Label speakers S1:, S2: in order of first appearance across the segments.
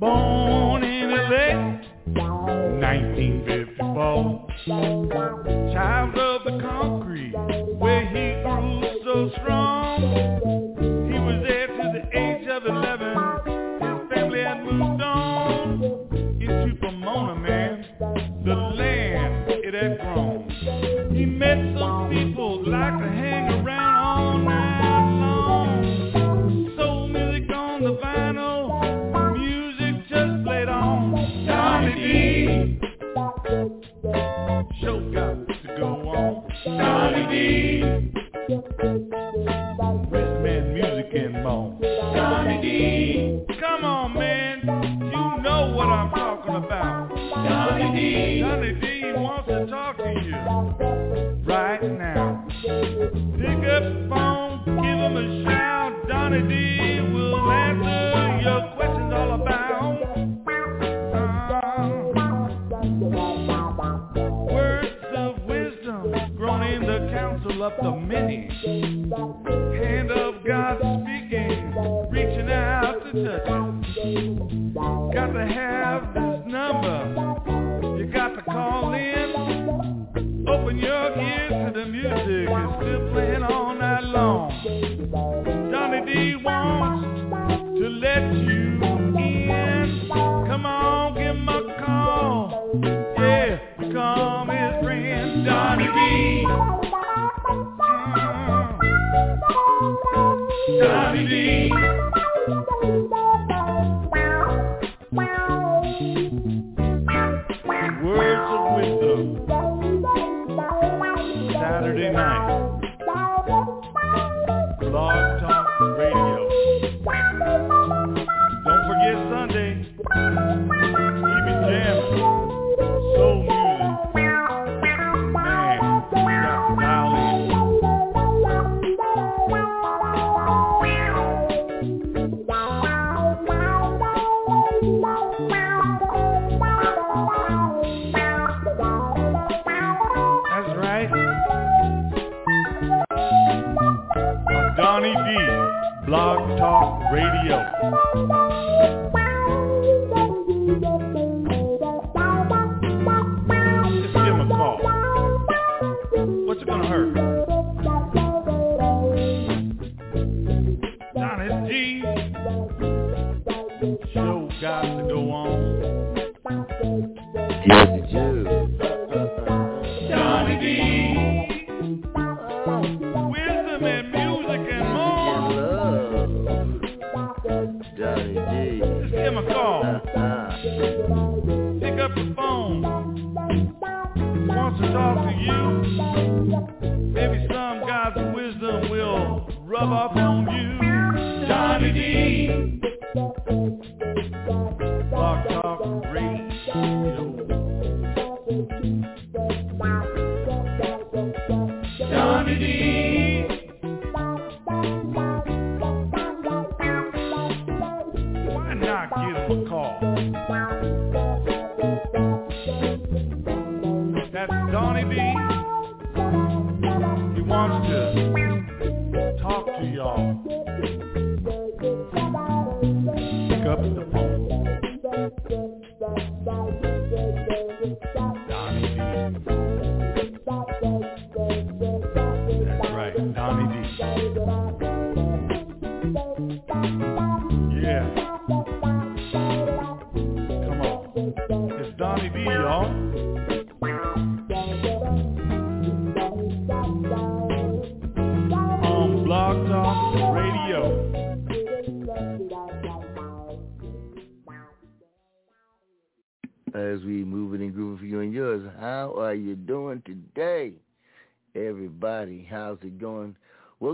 S1: Born in LA, 1954. Child of the concrete, where he grew so strong.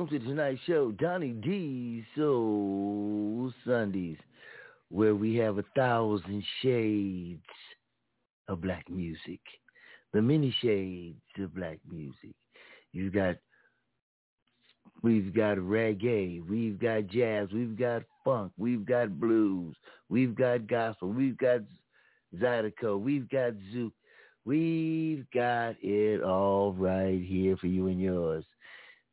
S2: welcome to tonight's show, Donny D Soul Sundays, where we have a thousand shades of black music, the many shades of black music. You've got, we've got reggae, we've got jazz, we've got funk, we've got blues, we've got gospel, we've got zydeco, we've got zouk. We've got it all right here for you and yours.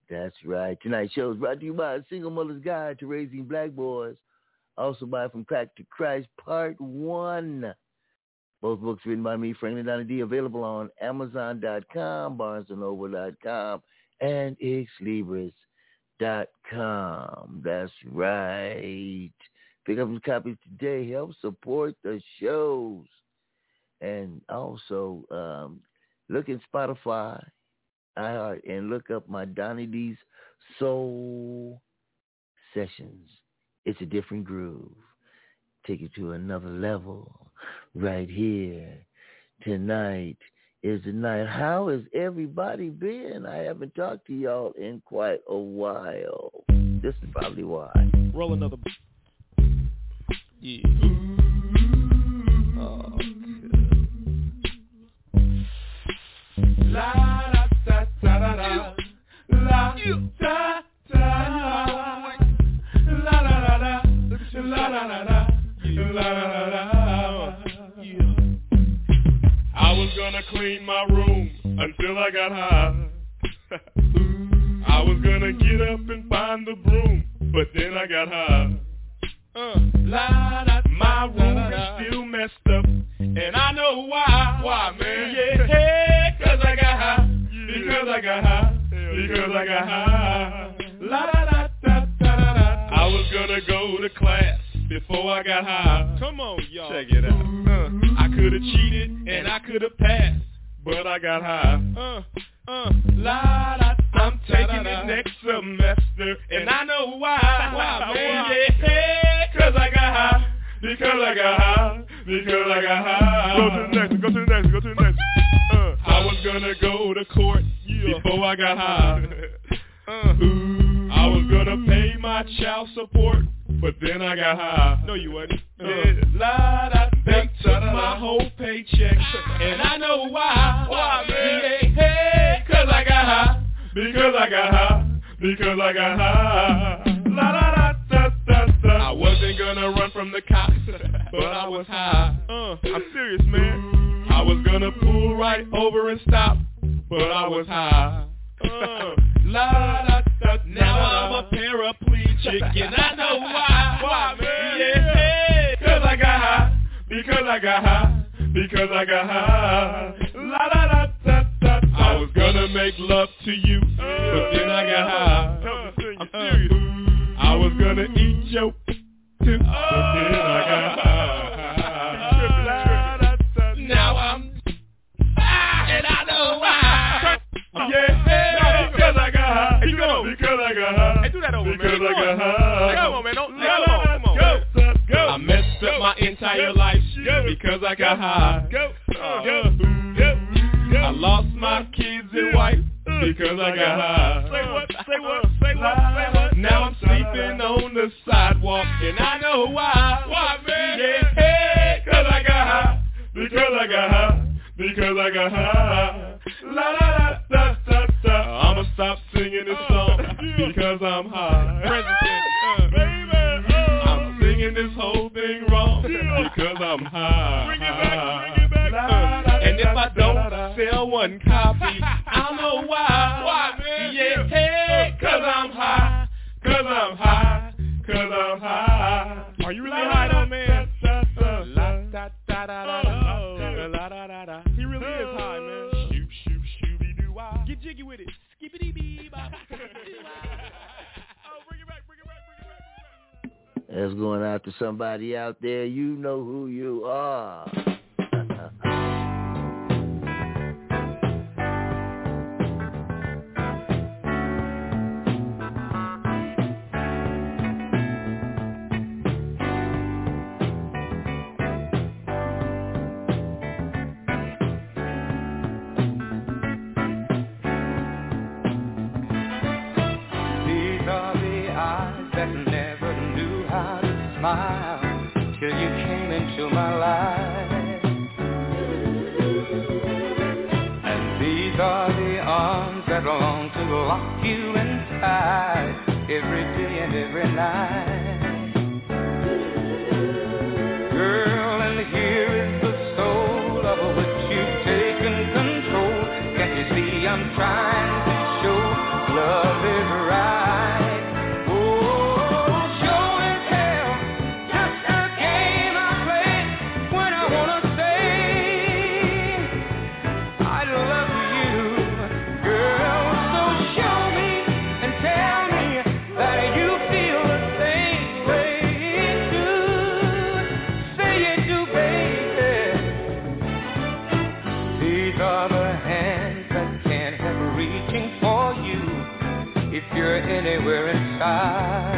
S2: That's right. Tonight's show is brought to you by Single Mother's Guide to Raising Black Boys. Also by From Crack to Christ, Part 1. Both books written by me, Franklin Donna D, available on Amazon.com, BarnesandNoble.com, and XLibris.com. That's right. Pick up some copies today. Help support the shows. And also, um, look in Spotify iHeart, and look up my Donny D's Soul Sessions. It's a different groove. Take it to another level right here. Tonight is the night. How has everybody been? I haven't talked to y'all in quite a while. This is probably why.
S3: Roll another. Yeah. Oh.
S4: La my room until I got high. I was gonna get up and find the broom, but then I got high. La, da, my room is still messed up, and I know why. Why, man? Yeah, Because I got high. Because I got high. La da da da da da da. I was gonna go to class before I got high.
S3: Come on, y'all.
S4: Check it out. Uh, I could have cheated and I could have passed, but I got high.
S3: Uh, uh.
S4: La da. I'm taking it next semester, and I know why. Why, man? Yeah, cause I got high. Because I got high. Because I got high.
S3: Go to the next. Go to the next. Go to the next.
S4: I was gonna go to court
S3: Yeah.
S4: before I got high.
S3: Uh.
S4: I was gonna pay my child support, but then I got high.
S3: No, you wasn't. Uh.
S4: La da, they took my whole paycheck, and I know why.
S3: Why, man?
S4: Hey, cause I got high. Because I got high. Because I got high. La da da da da da. I wasn't gonna run from the cops, but I was high.
S3: Uh, I'm serious, man.
S4: I was gonna pull right over and stop, but I was high.
S3: Uh.
S4: La da da. Now I'm a paraplegic, and I know why.
S3: Why, man?
S4: Yeah, cause I got high. Because I got high. Because I got high. La da da da da. I was gonna make love to you, but then I got high.
S3: Uh, I'm
S4: Uh,
S3: serious.
S4: I was gonna eat your too, but then I up my entire life because I got high. Uh. I lost my kids and wife because I got high.
S3: Say what? Say what? Say what? Say what?
S4: Now I'm sleeping on the sidewalk and I know why.
S3: Why, man?
S4: Yeah, hey, cause I got high. Because I got high. Because I got high. La la la da da da. I'ma stop singing this song because I'm high.
S3: President. Uh,
S4: Baby, I'm singing this whole because I'm high.
S3: Bring it back, bring it back.
S4: Uh, and if I don't sell one copy, I don't know why.
S3: Why, man?
S4: Yeah, hey, cause I'm high. Cause I'm high. Cause I'm high.
S3: Are you really high though, man? Uh, la,
S4: da.
S3: da, da, da, da, da,
S2: That's going out to somebody out there. You know who you are.
S5: Till you came into my life. And these are the arms that long to lock you inside every day and every night. These are the hands that can't
S6: help reaching for you if
S5: you're anywhere inside.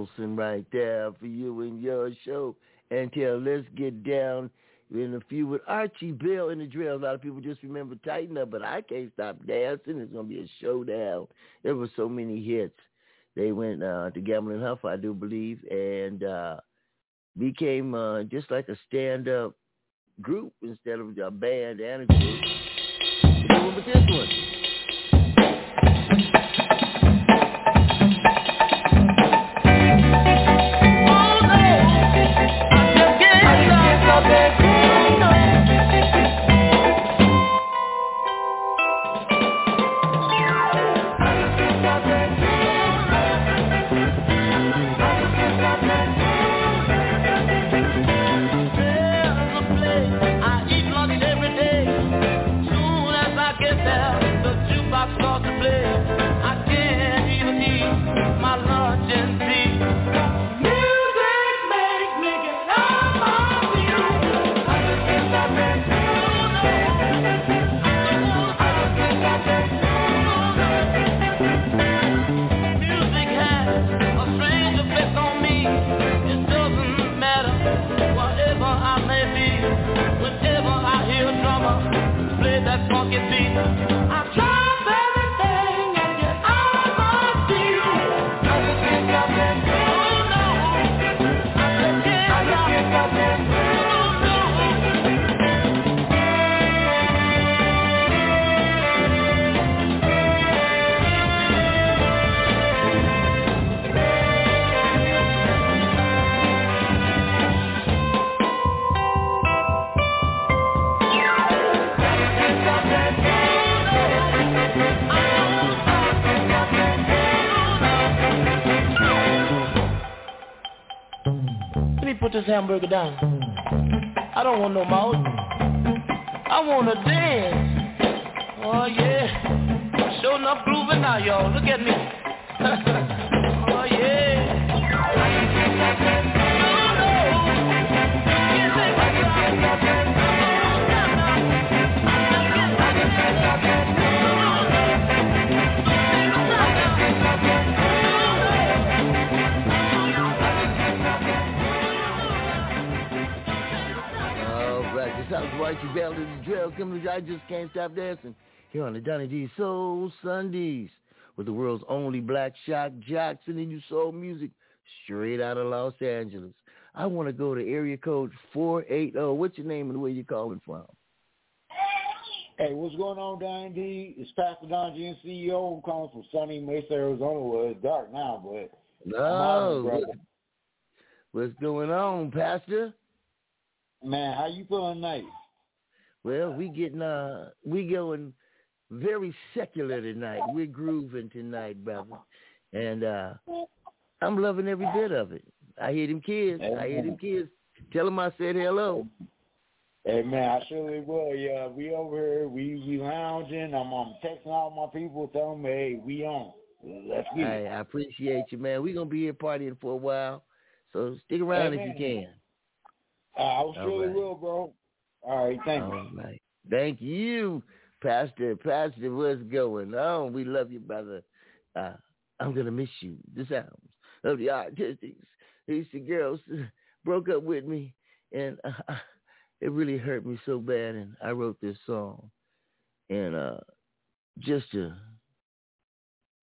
S5: Wilson right there for you and your show. Until let's get down in a few with Archie Bell in the Drells. A lot of people just remember Tighten Up, but I can't stop dancing. It's gonna be a showdown. There were so many hits. They went uh, to Gamble and Huff, I do believe, and uh, became uh, just like a stand-up group instead of a band and a group. With this one.
S7: Funky beat, I drop put this hamburger down. I don't want no mouth. I want to dance. Oh yeah. Sure enough grooving now, y'all. Look at me.
S5: Bell in the Drells. Coming to I just can't stop dancing here on the Donny D Soul Sundays with the world's only black shock jock sending you soul music straight out of Los Angeles. I want to go to area code 480. What's your name and where you calling from?
S8: Hey, what's going on, Don D? It's Pastor Don G, and CEO. I'm calling from sunny Mesa, Arizona. Well, it's dark now, but
S5: No,
S8: oh,
S5: brother. what's going on, Pastor?
S8: Man, how you feeling tonight?
S5: Well, we getting uh, we going
S9: very secular tonight. We're grooving tonight, brother. And uh I'm loving every bit of it. I hear them kids. I hear them kids. Tell them I said hello.
S8: Hey man, I surely will. Yeah, we over here. We we lounging. I'm, I'm texting all my people, telling them, hey, we on. Let's get
S9: I,
S8: it.
S9: I appreciate you, man. We're gonna be here partying for a while. So stick around if you can.
S8: Uh, I surely
S9: right.
S8: will, bro. All right, thank you.
S9: Right. Thank you, Pastor. Pastor, what's going on? We love you, brother. Uh, I'm gonna miss you. The sounds of the artistics. These the girls broke up with me, and uh, it really hurt me so bad. And I wrote this song, and uh, just to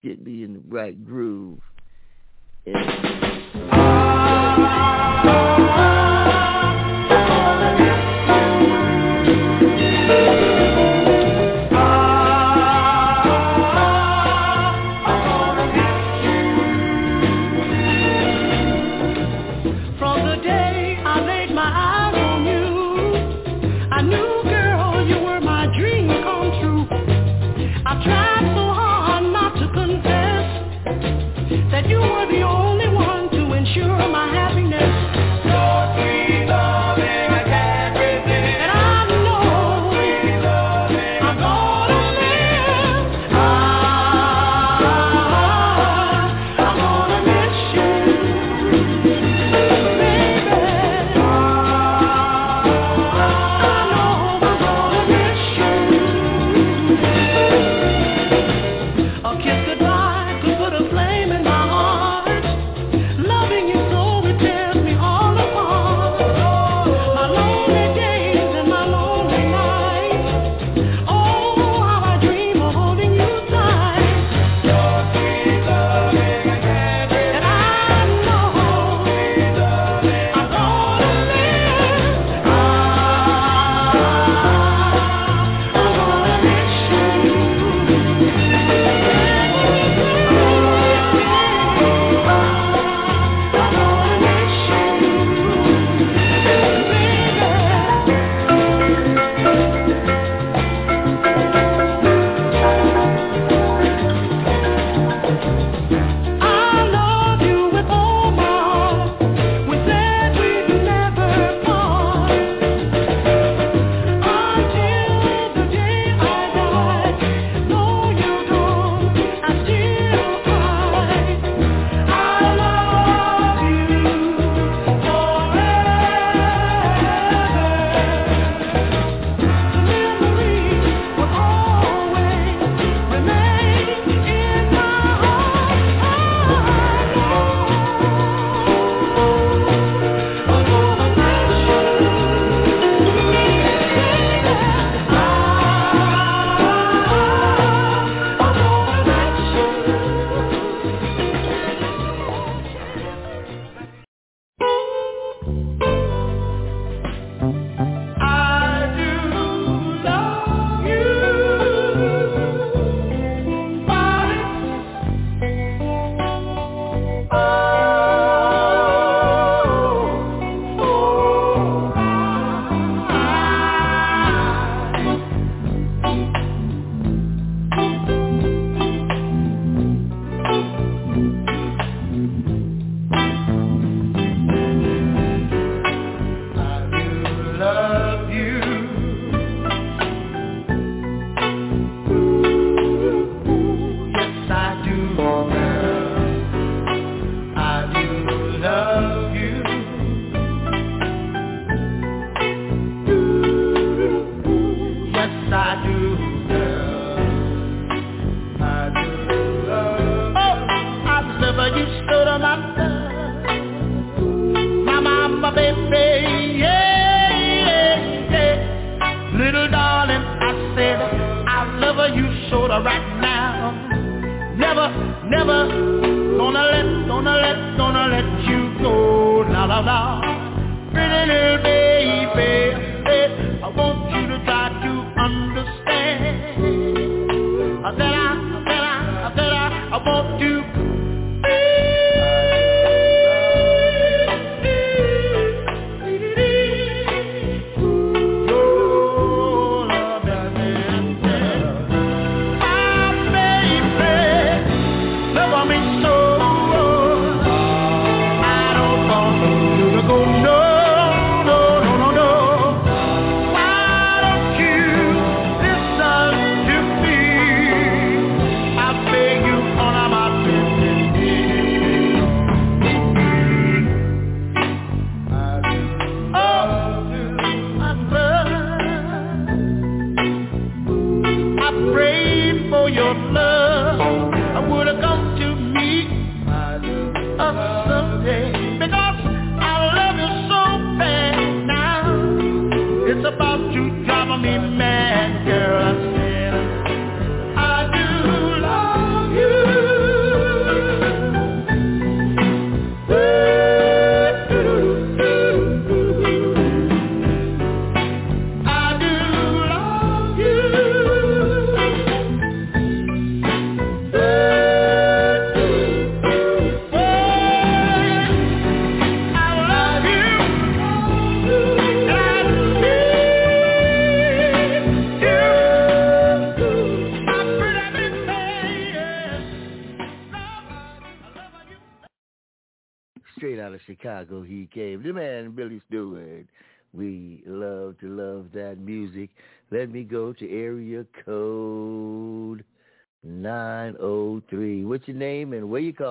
S9: get me in the right groove. And,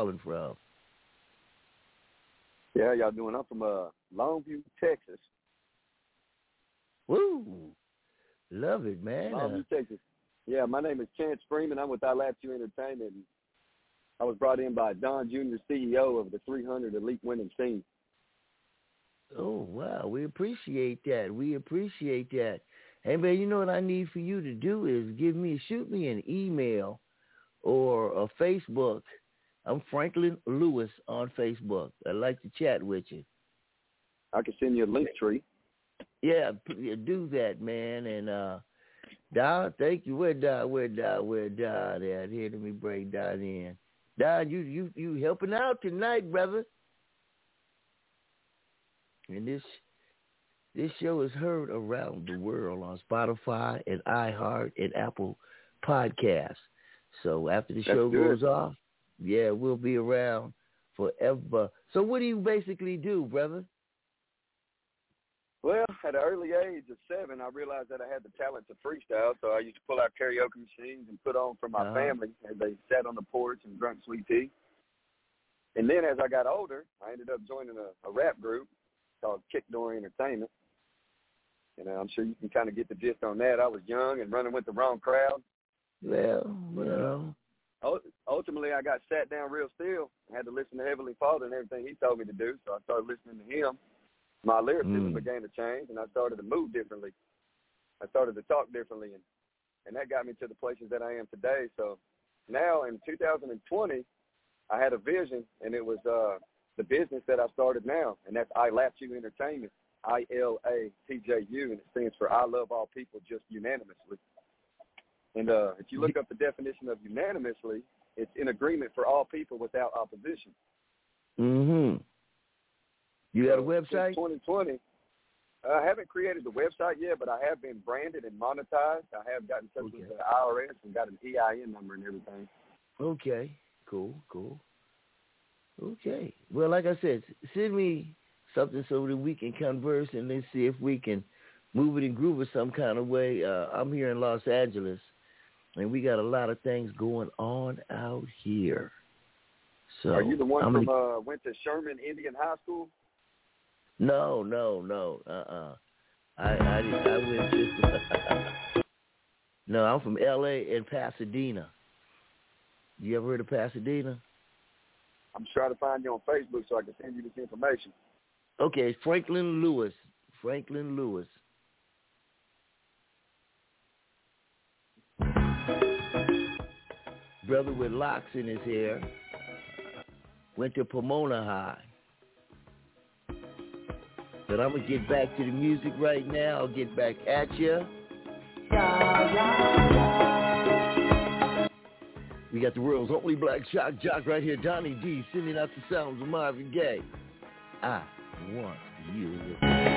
S2: calling from?
S10: Yeah, y'all doing? I'm from uh, Longview, Texas.
S2: Woo! Love it, man. Uh,
S10: Longview, Texas. Yeah, my name is Chance Freeman. I'm with I Lap You Entertainment. I was brought in by Don Jr., CEO of the 300 Elite Winning Team.
S2: Oh wow, we appreciate that. We appreciate that. Hey man, you know what I need for you to do is give me shoot me an email or a Facebook. I'm Franklin Lewis on Facebook. I'd like to chat with you.
S10: I can send you a link tree.
S2: Yeah, do that, man. And uh Don, thank you. Where Don? Where Don? Where Don at? Here, let me bring Don in. Don, you you you helping out tonight, brother. And this this show is heard around the world on Spotify and iHeart and Apple Podcasts. So after the
S10: That's
S2: show
S10: good.
S2: goes off, yeah, we'll be around forever. So what do you basically do, brother?
S10: Well, at an early age of seven, I realized that I had the talent to freestyle, so I used to pull out karaoke machines and put on for my
S2: Uh-huh.
S10: family as they sat on the porch and drank sweet tea. And then as I got older, I ended up joining a, a rap group called Kick Door Entertainment. And I'm sure you can kind of get the gist on that. I was young and running with the wrong crowd.
S2: Well.
S10: Ul- Ultimately, I got sat down real still. I had to listen to Heavenly Father and everything He told me to do. So I started listening to Him. My lyricism
S2: Mm.
S10: began to change, and I started to move differently. I started to talk differently, and and that got me to the places that I am today. So now in 2020, I had a vision, and it was uh, the business that I started now, and that's I Lap You Entertainment, I L A T J U, and it stands for I Love All People Just Unanimously. And uh, if you look up the definition of unanimously, it's in agreement for all people without opposition.
S2: Mm-hmm. You got a website?
S10: 2020. I haven't created the website yet, but I have been branded and monetized. I have gotten in touch with the IRS and got an EIN number and everything.
S2: Okay. Cool, cool. Okay. Well, like I said, send me something so that we can converse and then see if we can move it and groove it some kind of way. Uh, I'm here in Los Angeles, and we got a lot of things going on out here. So
S10: Are you the one
S2: I'm
S10: from
S2: gonna-
S10: uh, went to Sherman Indian High School?
S2: No, no, no. Uh, uh I, I, I went to. no, I'm from L.A. and Pasadena. You ever heard of Pasadena?
S10: I'm trying to find you on Facebook so I can send you this information.
S2: Okay, Franklin Lewis. Franklin Lewis. Brother with locks in his hair. Went to Pomona High. But I'm going to get back to the music right now. I'll get back at you. We got the world's only black shock jock right here, Donny D, sending out the sounds of Marvin Gaye. I want you.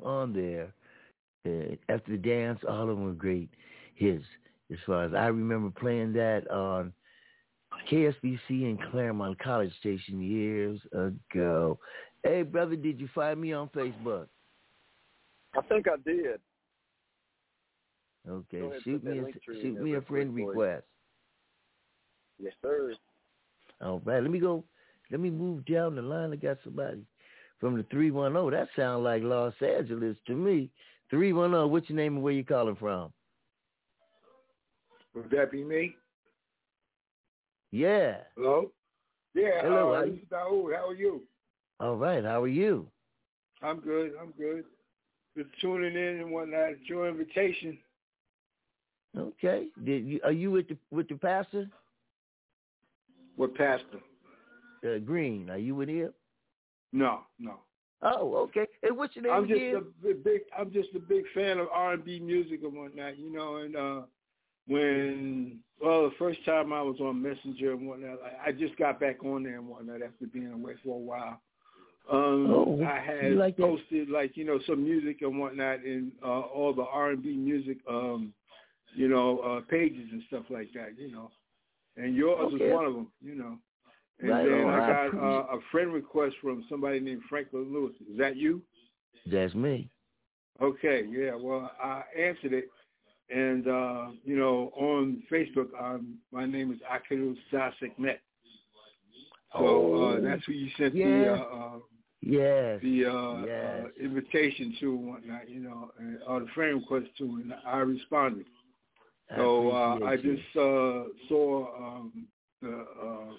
S2: Song on there, uh, after the dance, all of them were great hits. As far as I remember playing that on KSPC in Claremont College Station years ago. Hey, brother, did you find me on Facebook?
S10: I think I did.
S2: Okay,
S10: ahead,
S2: shoot me a
S10: link tree in
S2: shoot me a friend request.
S10: Yes, sir.
S2: All right, let me go. Let me move down the line. I got somebody from the three one zero. That sounds like Los Angeles to me. Three one zero. What's your name and where you calling from?
S11: Would that be me?
S2: Yeah.
S11: Hello? Yeah,
S2: Hello,
S11: uh,
S2: how
S11: this
S2: you-
S11: is Daoud. How are you?
S2: All right. How are you?
S11: I'm good. I'm good. Just tuning in and whatnot. It's your invitation.
S2: Okay. Did you, are you with the with the pastor
S11: What pastor?
S2: uh, Green? Are you with him?
S11: No, no.
S2: Oh, okay. Hey, what's your name
S11: I'm just
S2: again?
S11: a big. I'm just a big fan of R&B music and whatnot. You know, and uh when well, the first time I was on Messenger and whatnot, I, I just got back on there and whatnot after being away for a while. Um,
S2: Oh,
S11: I had
S2: like that?
S11: posted like you know some music and whatnot in uh, all the R&B music, um, you know, uh, pages and stuff like that. You know, and yours
S2: Okay.
S11: was one of them. You know, and
S2: Right
S11: then
S2: on.
S11: I
S2: I
S11: got
S2: appreciate-
S11: uh, a friend request from somebody named Franklin Lewis. Is that you?
S2: That's me.
S11: Okay, yeah. Well, I answered it, and uh, you know, on Facebook, um, my name is Akiru Sasekmet. So
S2: Oh,
S11: uh, that's who you sent the
S2: yeah.
S11: uh, uh,
S2: Yes.
S11: the uh,
S2: Yes.
S11: uh, invitation to and whatnot, you know, and, or the friend request to, and I responded.
S2: I
S11: So uh, I just uh, saw um, the uh,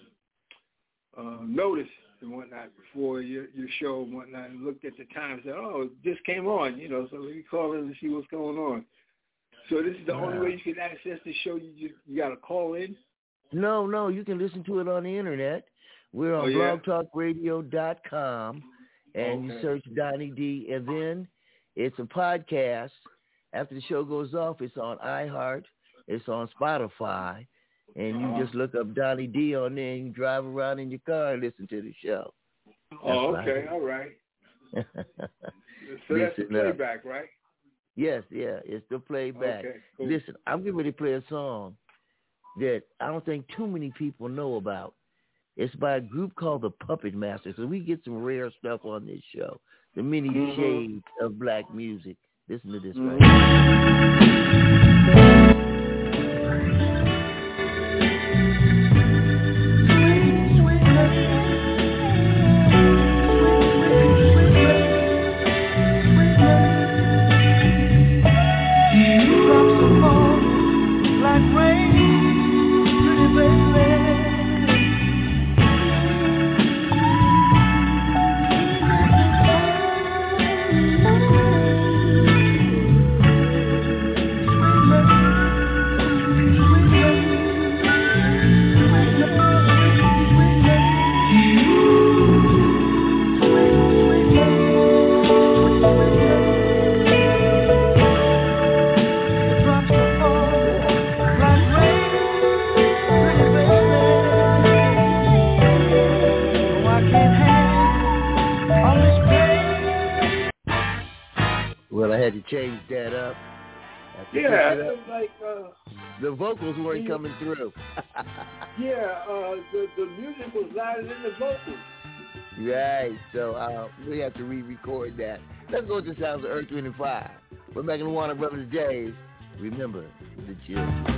S11: uh, notice and whatnot before your, your show and whatnot, and looked at the time and said, "Oh, just came on," you know. So let me call in and see what's going on. So this is the only way you can access the show. You just you got to call in.
S2: No, no, you can listen to it on the internet. We're on
S11: Oh, yeah?
S2: blogtalkradio.com, and you search Donny D, and then it's a podcast. After the show goes off, it's on iHeart, it's on Spotify, and you
S11: Uh-huh.
S2: just look up Donny D on there, and you drive around in your car and listen to the show.
S11: Oh, okay, all right. So that's the
S2: Listen up.
S11: playback, right?
S2: yes, yeah, it's the playback.
S11: Okay, cool.
S2: Listen, I'm getting ready to play a song that I don't think too many people know about. It's by a group called the Puppet Masters. So we get some rare stuff on this show. The many
S11: Mhm.
S2: shades of black music. Listen to this
S11: Mhm.
S2: right vocals weren't coming through.
S11: yeah, uh, the the music was louder than the vocals.
S2: right. So uh, we have to re-record that. Let's go to the sounds of Earth, Wind, and Fire. We're making the Warner Brothers days. Remember the children.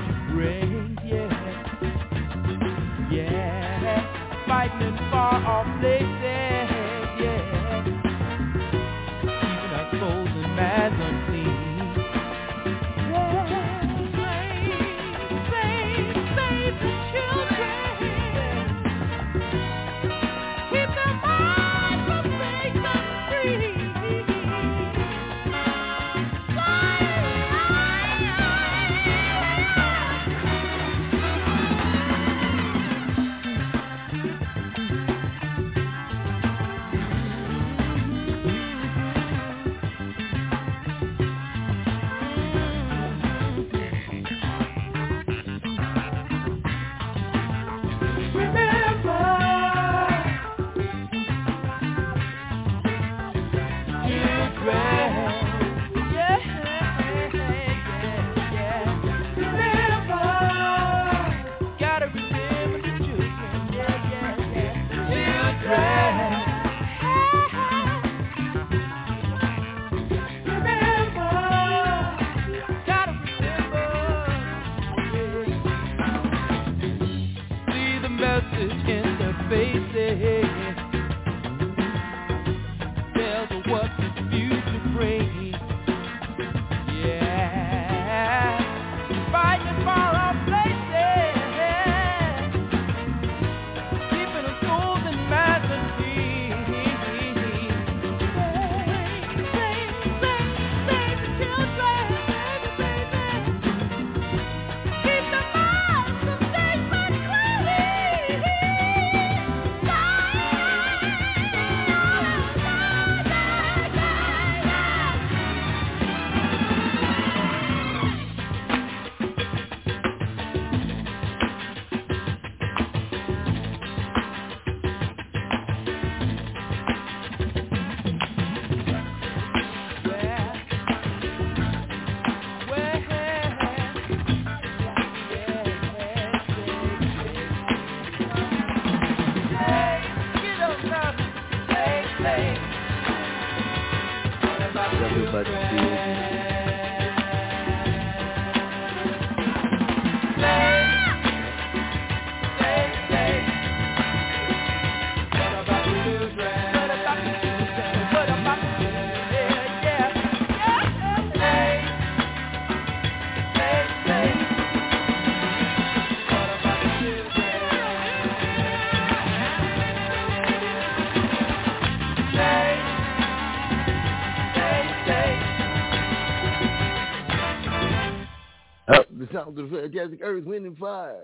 S7: The
S2: fantastic earth, wind, and fire.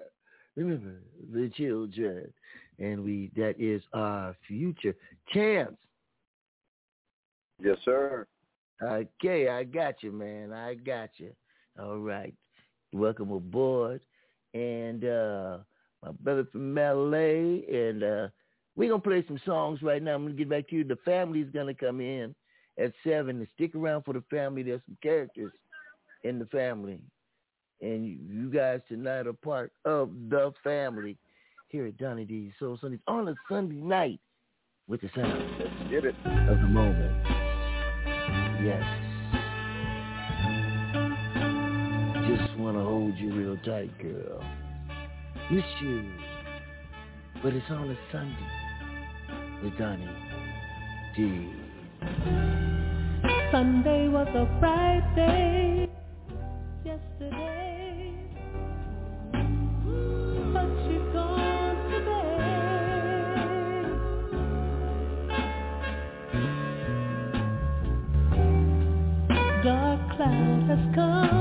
S2: Remember the children, and we that is our future. Chance.
S10: Yes, sir.
S2: Okay, I got you, man. I got you. All right. Welcome aboard. And uh my brother from LA and uh we're gonna play some songs right now. I'm gonna get back to you. The family's gonna come in at seven and stick around for the family. There's some characters in the family. And you, you guys tonight are part of the family here at Donny D's Soul Sundays on a Sunday night with the sound
S10: Let's get it.
S2: of the moment. Yes. Just want to hold you real tight, girl. Miss you. But it's on a Sunday with Donny D.
S9: Sunday was a bright day yesterday, has come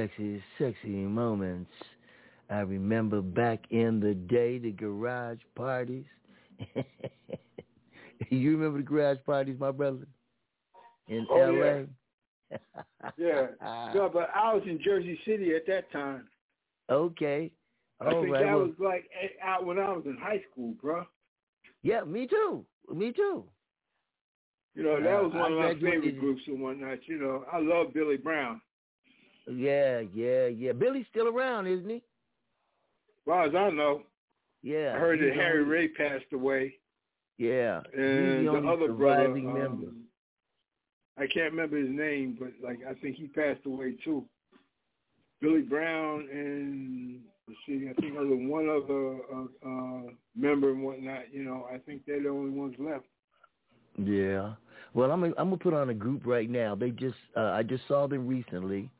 S2: sexy, sexy moments. I remember back in the day, the garage parties. you remember the garage parties, my brother? In
S11: Oh,
S2: L.A.?
S11: Yeah. No, but I was in Jersey City at that time.
S2: okay.
S11: I think
S2: right.
S11: that
S2: well,
S11: was like out when I was in high school, bro.
S2: yeah, me too. Me too.
S11: You know, that
S2: Uh,
S11: was one of my favorite groups and whatnot. You know, I love Billy Brown.
S2: Yeah, yeah, yeah. Billy's still around, isn't he?
S11: As far as I know,
S2: Yeah.
S11: I heard that Harry Ray passed away,
S2: Yeah.
S11: and the,
S2: the,
S11: other brother, um, I can't remember his name, but like I think he passed away too. Billy Brown and let's see, I think other one other uh, uh, member and whatnot. You know, I think they're the only ones left.
S2: Yeah. Well, I'm gonna, I'm gonna put on a group right now. They just uh, I just saw them recently.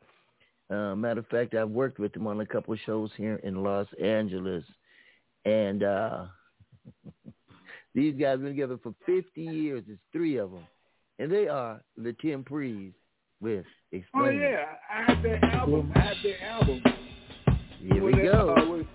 S2: Uh, matter of fact, I've worked with them on a couple of shows here in Los Angeles, and uh,
S12: these guys have been together for 50 years. It's three of them, and they are the Temprees with Explain. Oh
S7: yeah, I have their album. I have their album.
S12: Here we
S7: with,
S12: go.
S7: Uh, with,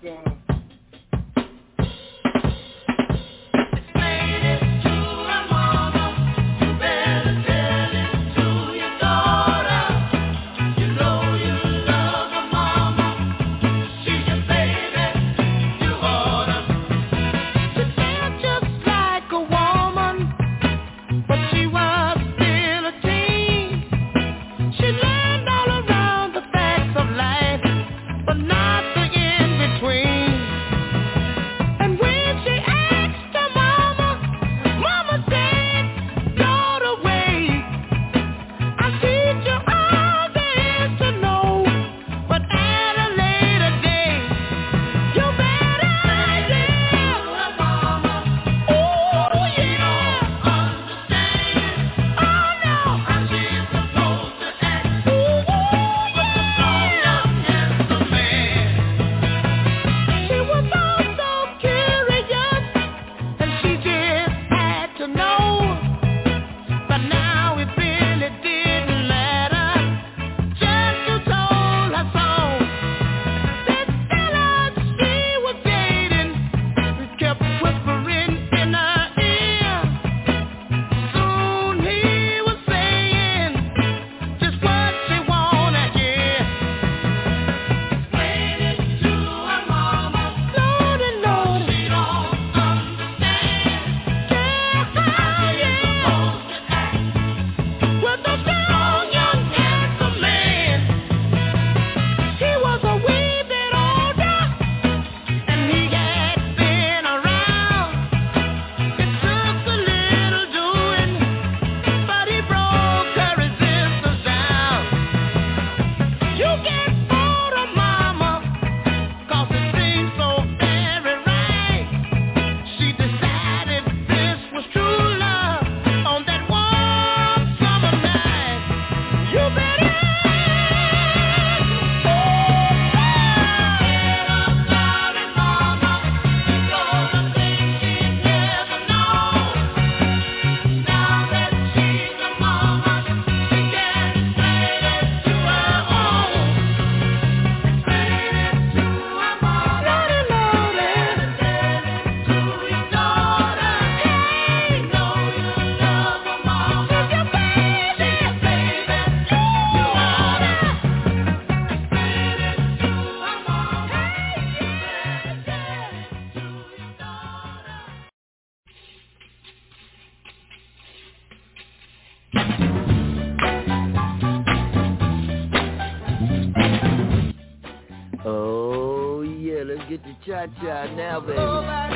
S2: gotcha now,
S12: baby.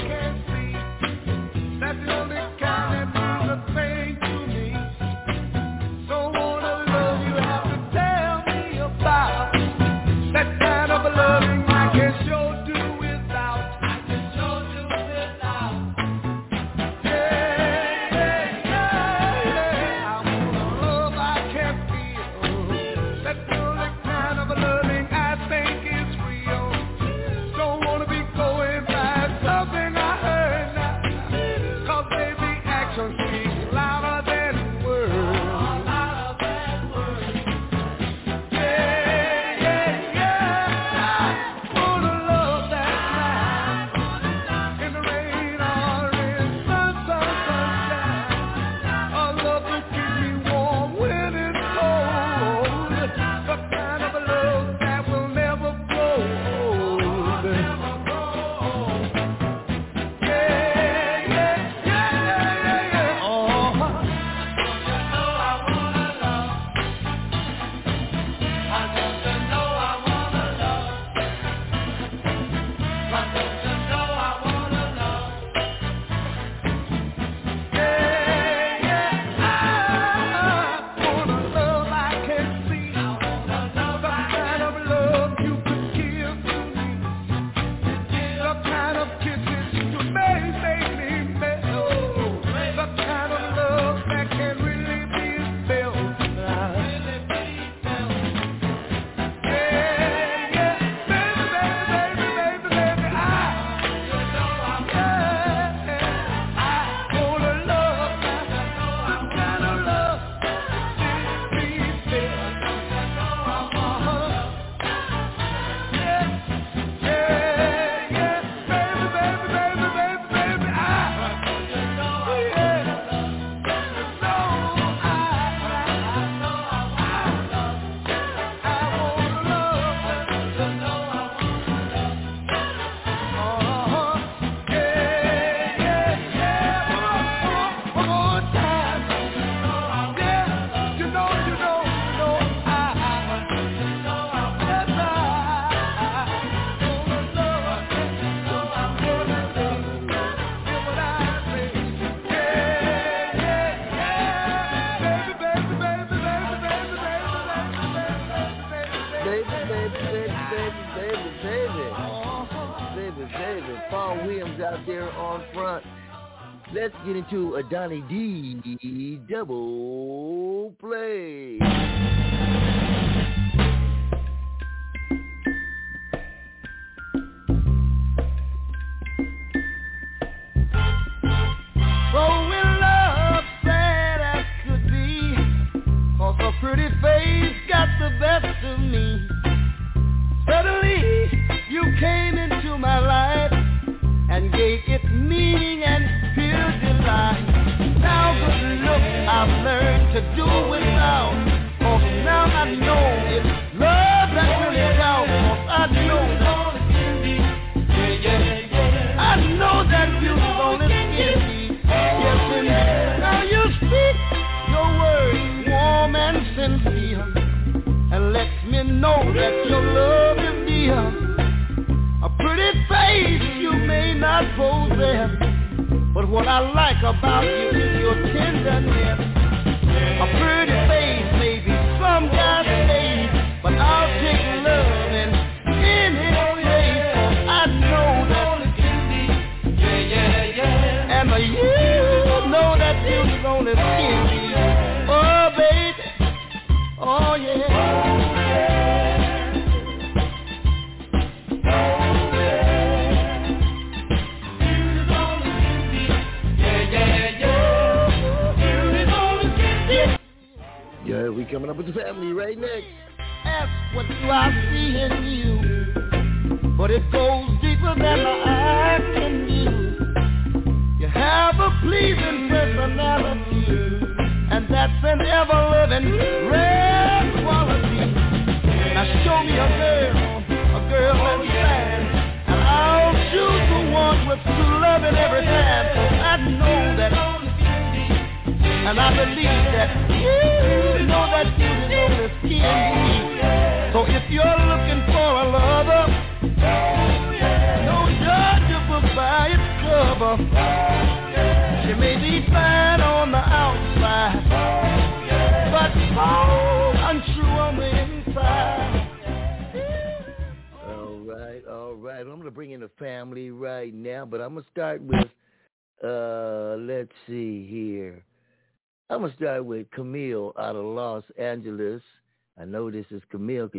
S2: Get into a Donny D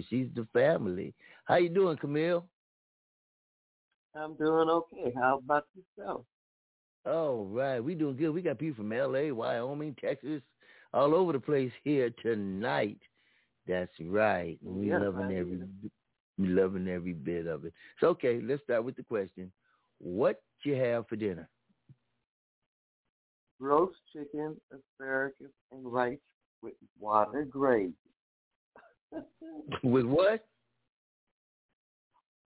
S2: because she's the family. How you doing, Camille?
S13: I'm doing okay. How about yourself?
S2: All right, we doing good. We got people from L.A., Wyoming, Texas, all over the place here tonight. That's right. We
S13: Yes,
S2: loving every we loving every bit of it. So okay, let's start with the question. What you have for dinner?
S13: Roast chicken, asparagus, and rice with water gravy.
S2: with what?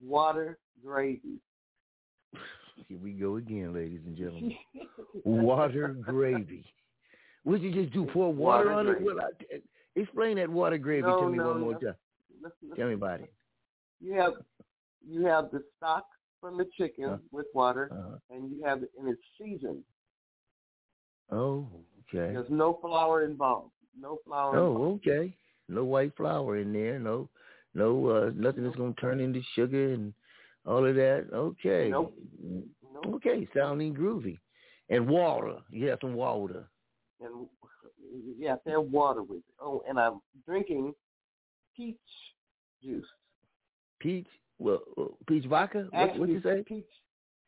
S13: Water gravy.
S2: Here we go again, ladies and gentlemen. water gravy. Would you just do pour water,
S13: Water
S2: on it? Well, I, explain that water gravy
S13: No,
S2: to me
S13: no,
S2: one more
S13: no.
S2: time.
S13: Listen,
S2: Tell me about it.
S13: You have you have the stock from the chicken
S2: Uh,
S13: with water,
S2: uh-huh.
S13: and you have it and it's seasoned.
S2: Oh, okay.
S13: There's no flour involved. No flour. involved.
S2: Oh, okay. No white flour in there. No, no, uh, nothing that's gonna turn into sugar and all of that. Okay.
S13: Nope. Nope.
S2: Okay, sounding groovy. And water. You have some water.
S13: And yeah, have have water with it. Oh, and I'm drinking peach juice.
S2: Peach. Well, uh, peach vodka. What, what you say?
S13: Peach.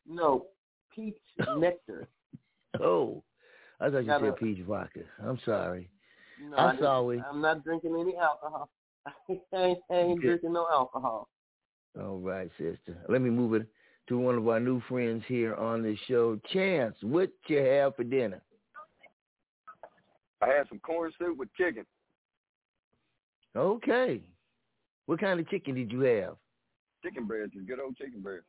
S13: No, peach nectar.
S2: Oh, I thought you
S13: Got
S2: said
S13: a-
S2: peach vodka. I'm sorry.
S13: No,
S2: I'm
S13: didn't-
S2: sorry.
S13: I'm not drinking any alcohol. I ain't, I ain't drinking no alcohol.
S2: All right, sister. Let me move it to one of our new friends here on the show. Chance, what you have for dinner?
S10: I had some corn soup with chicken.
S2: Okay. What kind of chicken did you have?
S10: Chicken breast is good old chicken breast.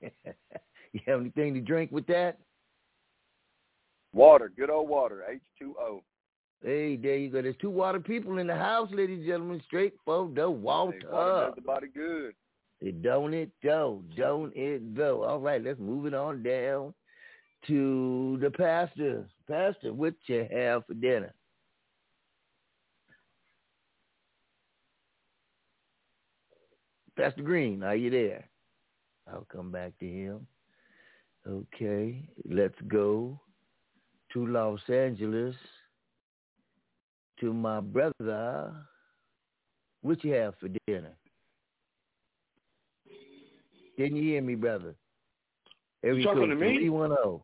S2: you have anything to drink with that?
S10: Water, good old water, H2O.
S2: Hey, there you go. There's two water people in the house, ladies and gentlemen. Straight for the water.
S10: Hey, water does the body good.
S2: It don't it go? Don't it go? All right, let's move it on down to the pastor. Pastor, what you have for dinner? Pastor Green, are you there? I'll come back to him. Okay, let's go to Los Angeles to my brother. What you have for dinner? Didn't you hear me, brother?
S11: You talking to me?
S2: 310.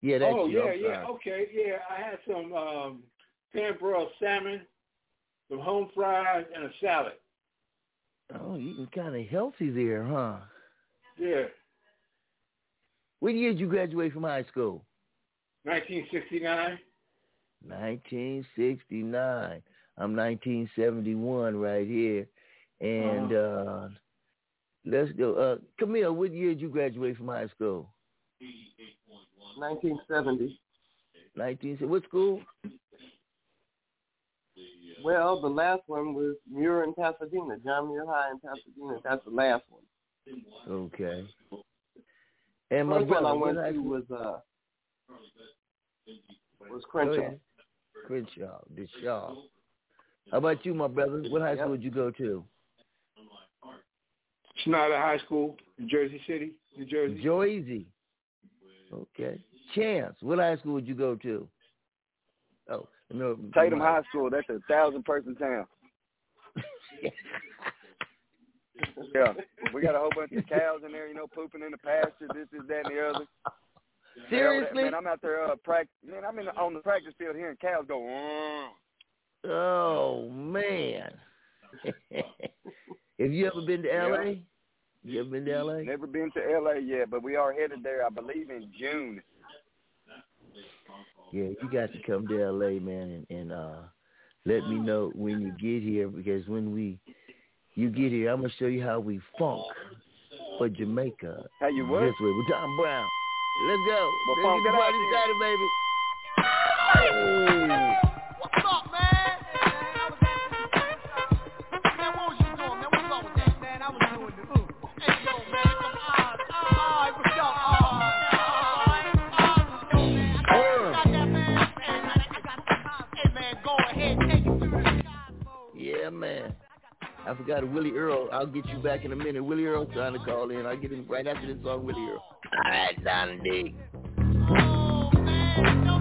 S2: Yeah, that's
S11: oh
S2: you.
S11: yeah, yeah, okay, yeah. I had some um, pan-broiled salmon, some home fries, and a salad.
S2: Oh, you kind of healthy there, huh?
S11: Yeah,
S2: What year did you graduate from high school?
S11: 1969.
S2: 1969. I'm 1971 right here. And uh let's go. Uh Camille, what year did you graduate from high school?
S13: 1970.
S2: 19 what school?
S13: Well, the last one was Muir in Pasadena, John Muir High in Pasadena. That's the last one.
S2: Okay. And my
S13: First one
S2: brother
S13: I went to was uh was Crenshaw.
S2: Crenshaw, Deshaw. How about you, my brother? What high school did you go to?
S11: Snyder High School Jersey City, New Jersey.
S2: Joyzy. Okay. Chance, what high school did you go to? Oh, no.
S10: Tatum High School. That's a thousand person town. Yeah, we got a whole bunch of cows in there, you know, pooping in the pasture. This is that and the other.
S2: Seriously?
S10: man, I'm out there uh, practice. Man, I'm in the, on the practice field hearing cows go.
S2: Oh man. Have you ever been to
S10: Yeah.
S2: LA? You ever been to LA?
S10: Never been to LA yet, but we are headed there, I believe, in June.
S2: Yeah, you got to come to LA, man, and, and uh let me know when you get here because when we you get here, I'm gonna show you how we funk for Jamaica.
S10: How you what?
S2: This way with Tom Browne. Let's go.
S10: Well,
S2: Let's get the party started, baby.
S14: I
S2: forgot Willie Earl. I'll get you back in a minute. Willie Earl trying to call in. I'll get him right after this song, Willie Earl. All right, Donny D.
S14: Oh,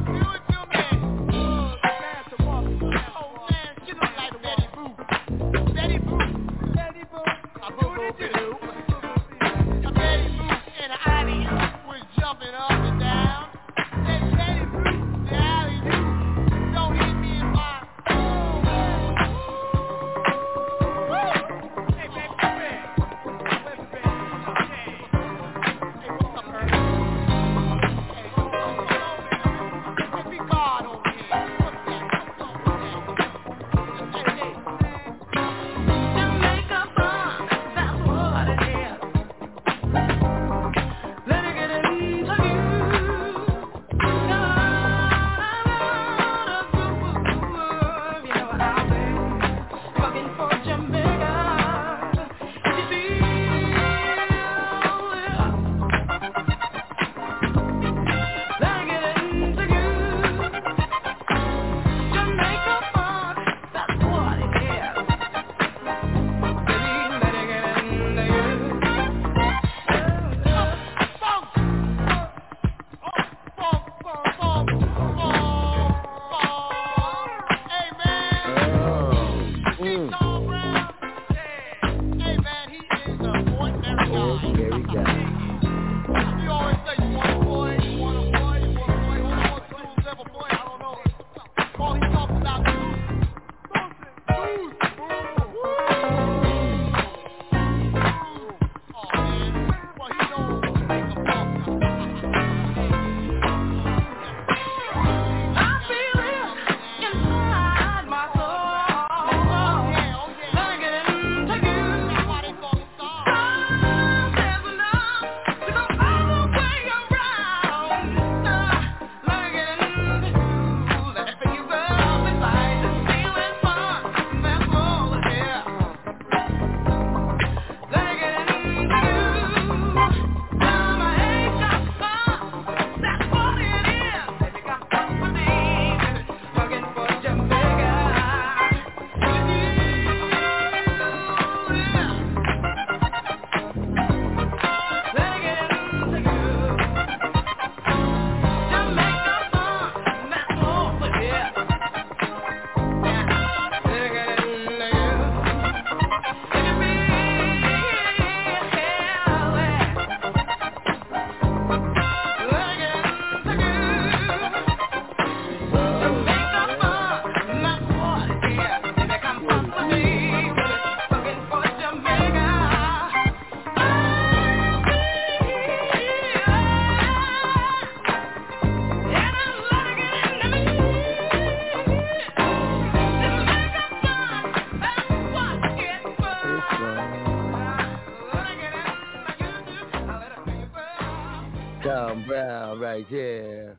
S2: Tom Browne right there.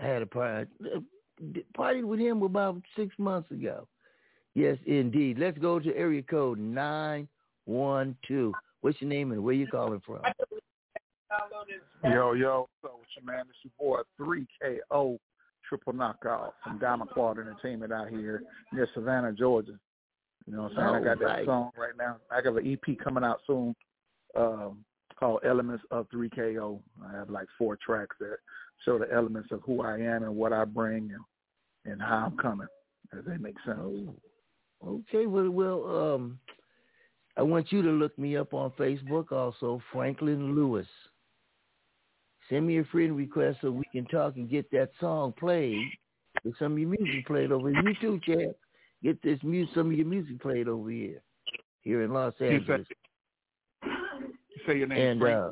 S2: I had a party, partied with him about six months ago. Yes, indeed. Let's go to area code 912. What's your name and where you calling from?
S15: Yo, yo, so what's your man? This your boy, 3KO Triple Knockout from Diamond Claw Entertainment out here near Savannah, Georgia. You know what I'm saying? I got that song right now. I got an EP coming out soon um, called Elements of 3KO. I have like four tracks that show the elements of who I am and what I bring and, and how I'm coming. Does that make sense?
S2: Okay, well, well, um, I want you to look me up on Facebook also, Franklin Lewis. Send me a friend request so we can talk and get that song played. Get some of your music played over here. You too, Chad. Get this music, some of your music played over here, here in Los
S15: You say-
S2: Angeles.
S15: You say your name,
S2: And
S15: Frank?
S2: uh,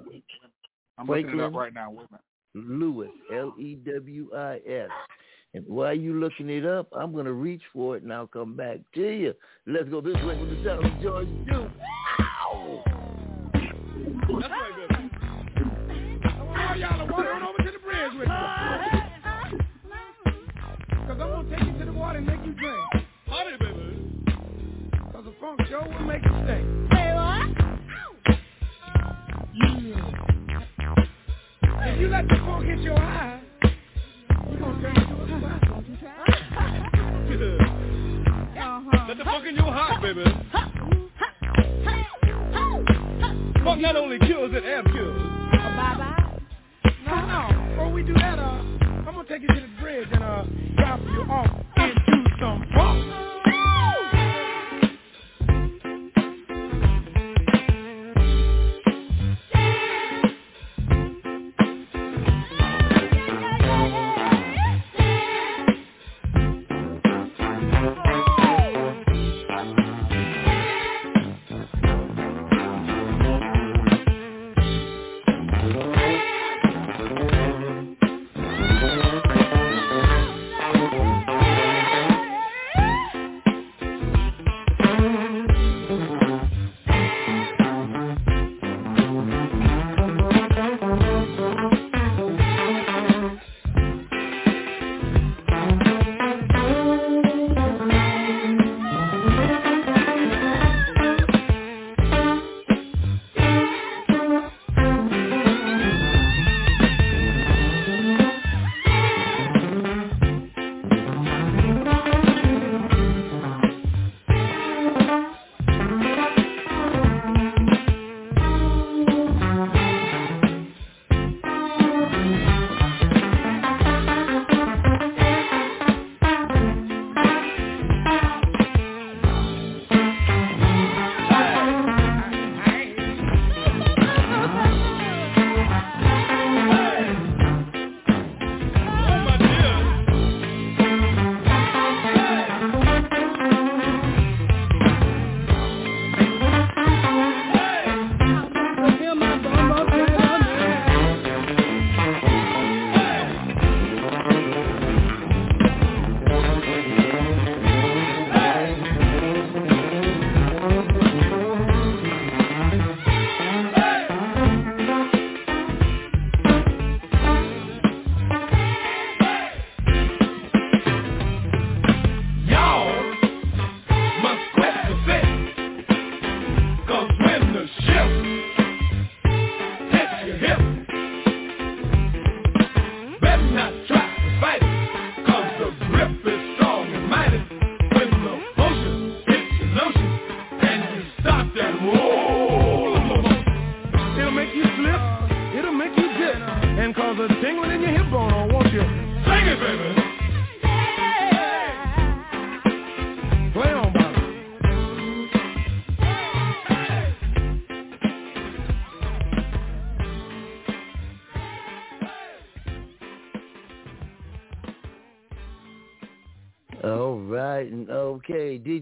S15: I'm looking it up right now. Wait.
S2: Lewis, L E W I S. And while you looking it up, I'm gonna reach for it and I'll come back to you. Let's go this way with the sound of George Duke. Ow!
S3: That's right, baby. All y'all are walking on over to the bridge with me. Cause I'm gonna take you to the water and make you drink. Honey, baby. Cause the funk show will make you stay. Say what? If you let the funk hit your eye, you gonna turn into a spot. Let the funk in your heart, baby. Funk not only kills, it amp kills. Bye-bye. No, no. Before we do that, uh, I'm gonna take you to the bridge and uh, drop you off into some funk.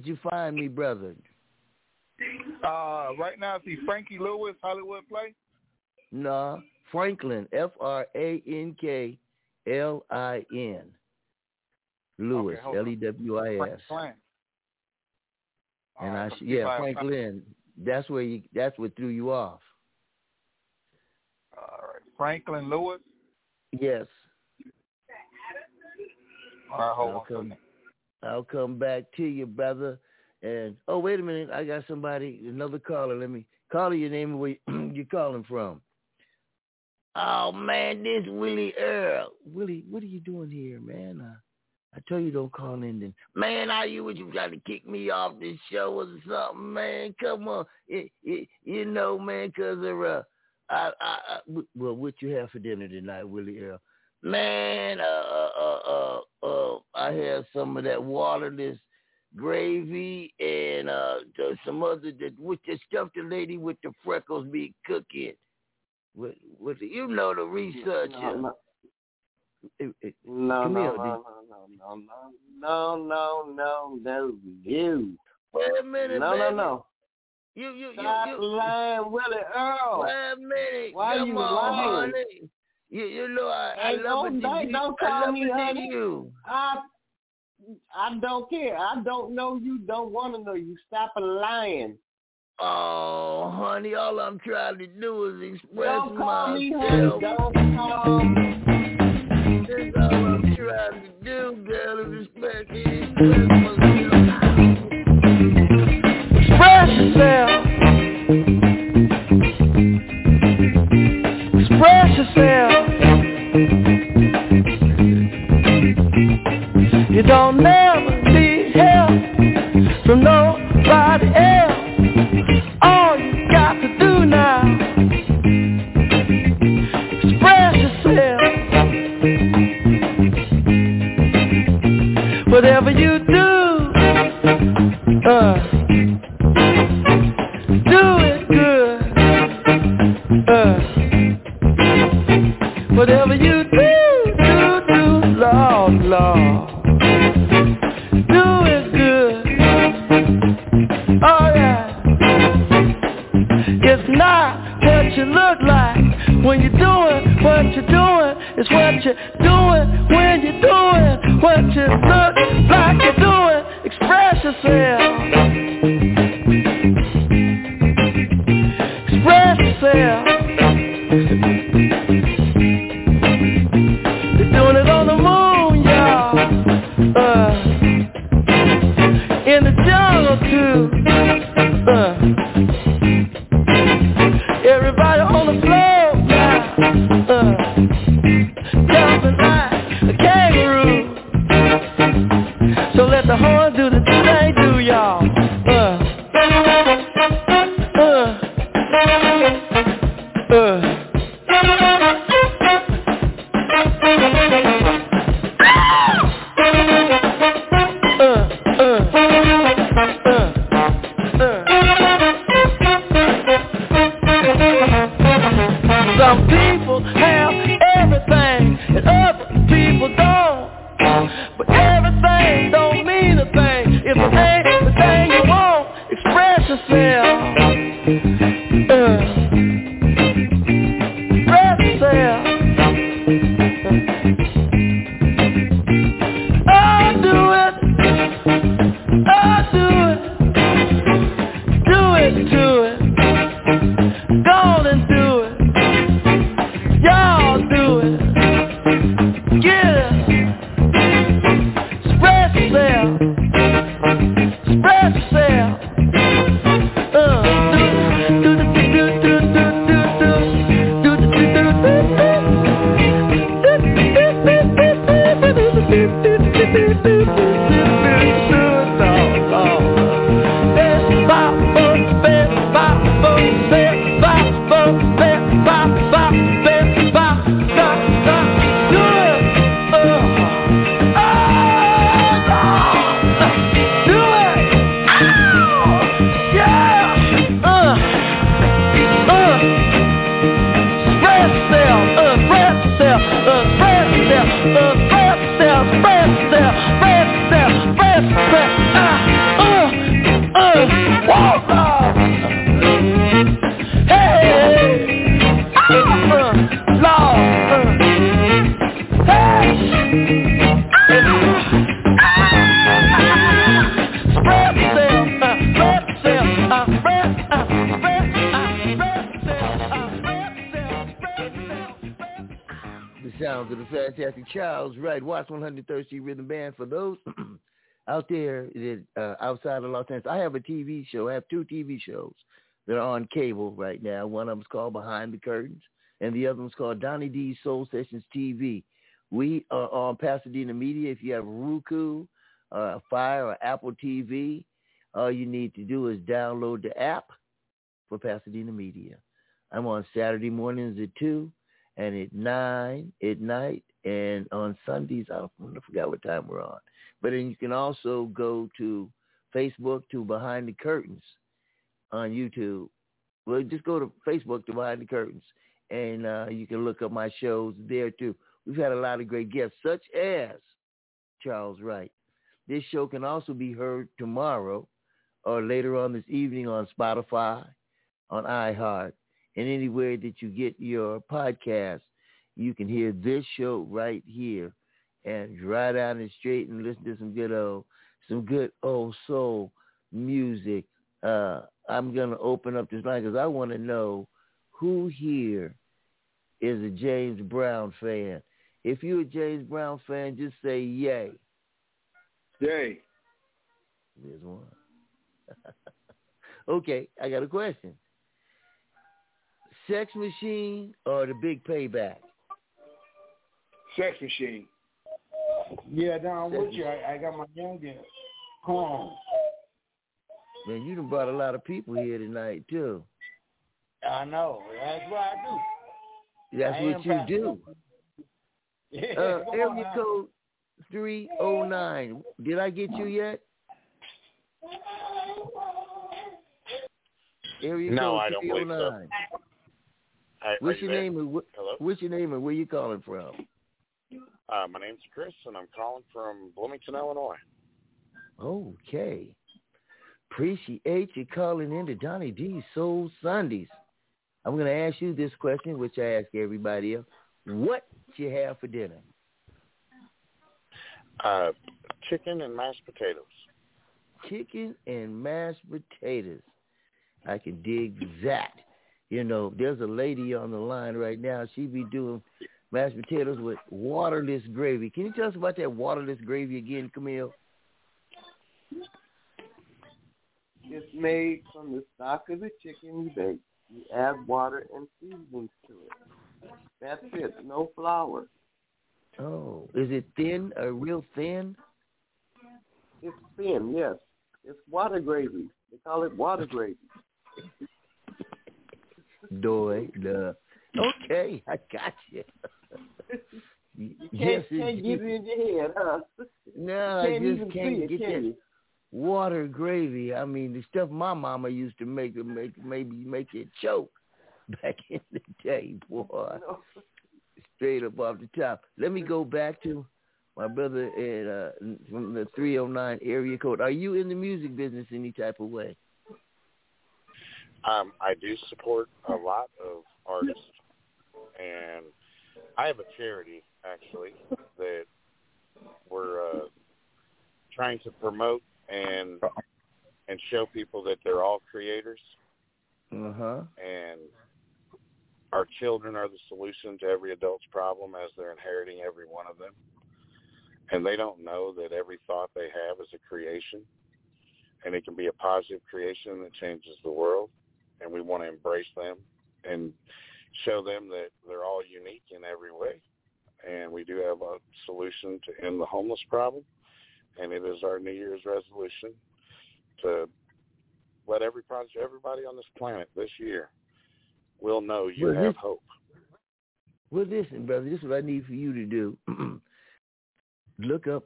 S2: Did you find me, brother?
S15: Uh, right now, see Frankie Lewis, Hollywood Play.
S2: Nah, Franklin, F R A N K L I N. Lewis,
S15: Okay, hold
S2: L
S15: on.
S2: E W I S.
S15: Franklin.
S2: And I,
S15: Alright,
S2: sh-
S15: let's see if
S2: yeah, Franklin. That's where you. That's what threw you off.
S15: All right, Franklin Lewis.
S2: Yes.
S15: All right, hold on.
S2: I'll come back to you, brother. And oh, wait a minute, I got somebody, another caller. Let me call your name and where you calling from. Oh man, this Willie Earl. Willie, what are you doing here, man? Uh, I told you don't call in then. Man, are you what you trying to kick me off this show or something, man? Come on, it, it, you know, man, cause of uh, I, I, I, well, what you have for dinner tonight, Willie Earl? Man, uh, uh, uh, uh, uh, I have some of that waterless gravy and uh some other that with the stuff the lady with the freckles be cooking. With, with the, you know the researcher.
S13: No, no,
S2: It- it-
S13: no, no,
S2: here,
S13: no,
S2: dude.
S13: no, no, no, no, no, no, you.
S2: Wait a minute,
S13: No, no, no.
S2: You, you,
S13: Stop
S2: you, you.
S13: lying, Willie Earl.
S2: Wait a minute.
S13: Why
S2: Come
S13: you
S2: on,
S13: lying?
S2: honey. You, you know I, I
S13: Hey,
S2: love
S13: don't-
S2: it.
S13: don't-
S2: to
S13: don't
S2: I
S13: call
S2: love
S13: me honey.
S2: you.
S13: I, I don't care. I don't know you. Don't want to know you. Stop lying.
S2: Oh, honey, all I'm trying to do is express
S13: Don't call me honey. Don't call me.
S2: That's all I'm trying to do, girl, is respect express myself.
S9: Express yourself. Express yourself. You don't never need help from nobody else. All you got to do now, is express yourself. Whatever you
S2: shows that are on cable right now. One of them's called Behind the Curtains, and the other one's called Donny D Soul Sessions TV. We are on Pasadena Media. If you have Roku, uh, Fire, or Apple TV, all you need to do is download the app for Pasadena Media. I'm on Saturday mornings at 2 and at 9 at night and on Sundays, I, don't, I forgot what time we're on. But then you can also go to Facebook to Behind the Curtains on YouTube. Well, just go to Facebook to Behind the Curtains and uh, you can look up my shows there too. We've had a lot of great guests, such as Charles Wright. This show can also be heard tomorrow or later on this evening on Spotify, on iHeart, and anywhere that you get your podcast. You can hear this show right here and drive down the street and listen to some good old, some good old soul music. Uh, I'm gonna open up this line because I want to know who here is a James Brown fan. If you're a James Brown fan, just say yay.
S11: Yay.
S2: There's one. okay, I got a question. Sex Machine or the Big Payback?
S11: Sex Machine.
S8: Yeah, down with you. I, I got my youngest. Come on.
S2: Man, you done brought a lot of people here tonight too.
S8: I know. That's what I do.
S2: That's
S8: I
S2: what you do.
S8: Yeah,
S2: Uh,
S8: come on
S2: area code three oh nine. Did I get you yet? Area
S16: No,
S2: code
S16: I don't
S2: 309. What's your
S16: there?
S2: name and wh-
S16: Hello.
S2: what's your name and where you calling from?
S16: Uh, my name's Chris, and I'm calling from Bloomington, Illinois.
S2: Okay. Appreciate you calling in to Donny D Soul Sundays. I'm going to ask you this question, which I ask everybody else. What you have for dinner?
S16: Uh, chicken and mashed potatoes.
S2: Chicken and mashed potatoes. I can dig that. You know, there's a lady on the line right now. She be doing mashed potatoes with waterless gravy. Can you tell us about that waterless gravy again, Camille?
S13: It's made from the stock of the chicken you bake. You add water and seasonings to it. That's it. No flour.
S2: Oh, is it thin or real thin?
S13: It's thin, yes. It's water gravy. They call it water gravy.
S2: Doy, duh. Okay, I got you.
S13: You can't,
S2: yes,
S13: can't get it in your head, huh?
S2: No,
S13: you
S2: I just can't
S13: see it,
S2: get
S13: can
S2: that
S13: you?
S2: water gravy. I mean, the stuff my mama used to make it make maybe make it choke back in the day, boy.
S13: No.
S2: Straight up off the top. Let me go back to my brother at uh, from the 309 area code. Are you in the music business any type of way?
S16: Um, I do support a lot of artists, and I have a charity actually that we're uh, trying to promote and and show people that they're all creators,
S2: Uh huh.
S16: and our children are the solution to every adult's problem as they're inheriting every one of them. And they don't know that every thought they have is a creation, and it can be a positive creation that changes the world. And we want to embrace them and show them that they're all unique in every way. And we do have a solution to end the homeless problem, and it is our New Year's resolution to let every project, everybody on this planet this year will know you
S2: Well,
S16: have
S2: this-
S16: hope.
S2: Well, listen, brother, this is what I need for you to do. Look up,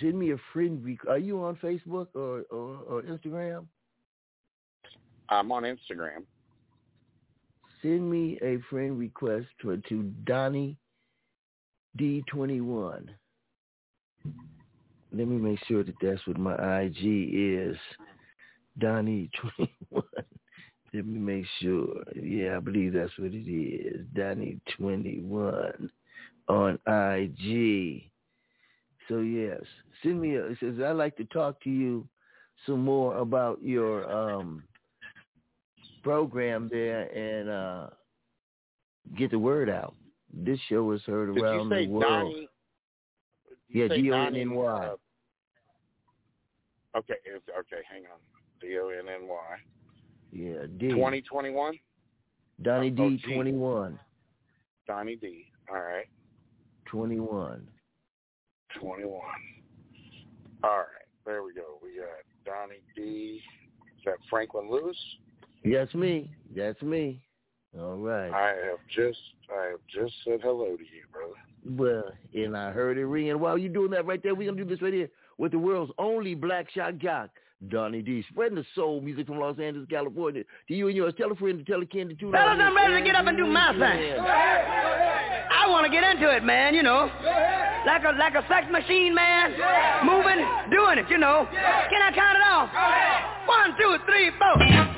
S2: send me a friend. Rec- Are you on Facebook or, or, or Instagram?
S16: I'm on Instagram.
S2: Send me a friend request to, to Donny D21. Let me make sure that that's what my IG is. Donny21. Let me make sure. Yeah, I believe that's what it is. Donny21 on IG. So yes, send me a. It says I'd like to talk to you some more about your um program there and uh get the word out. This show is heard
S16: Did
S2: around the world.
S16: Donny?
S2: Yeah, D O N N Y.
S16: Okay, it's- okay, hang on. D O N N Y.
S2: Yeah, D.
S16: Twenty twenty one.
S2: Donny
S16: oh,
S2: D
S16: G.
S2: twenty one.
S16: Donny D. All right.
S2: Twenty one.
S16: Twenty one. All right. There we go. We got Donny D. Is that Franklin Lewis?
S2: That's me. That's me. All right.
S16: I have just I have just said hello to you, brother.
S2: Well, and I heard it ringing. While you're doing that right there, we're gonna do this right here with the world's only black shock jock, Donny D. Spreading the soul music from Los Angeles, California. To you and yours. Tell a friend to tell a kin to tune
S17: Fellas. I'm ready to get up and do my thing. I want to get into it, man, you know. Like a like a sex machine, man. Moving, doing it, you know. Can I count it off? One, two, three, four.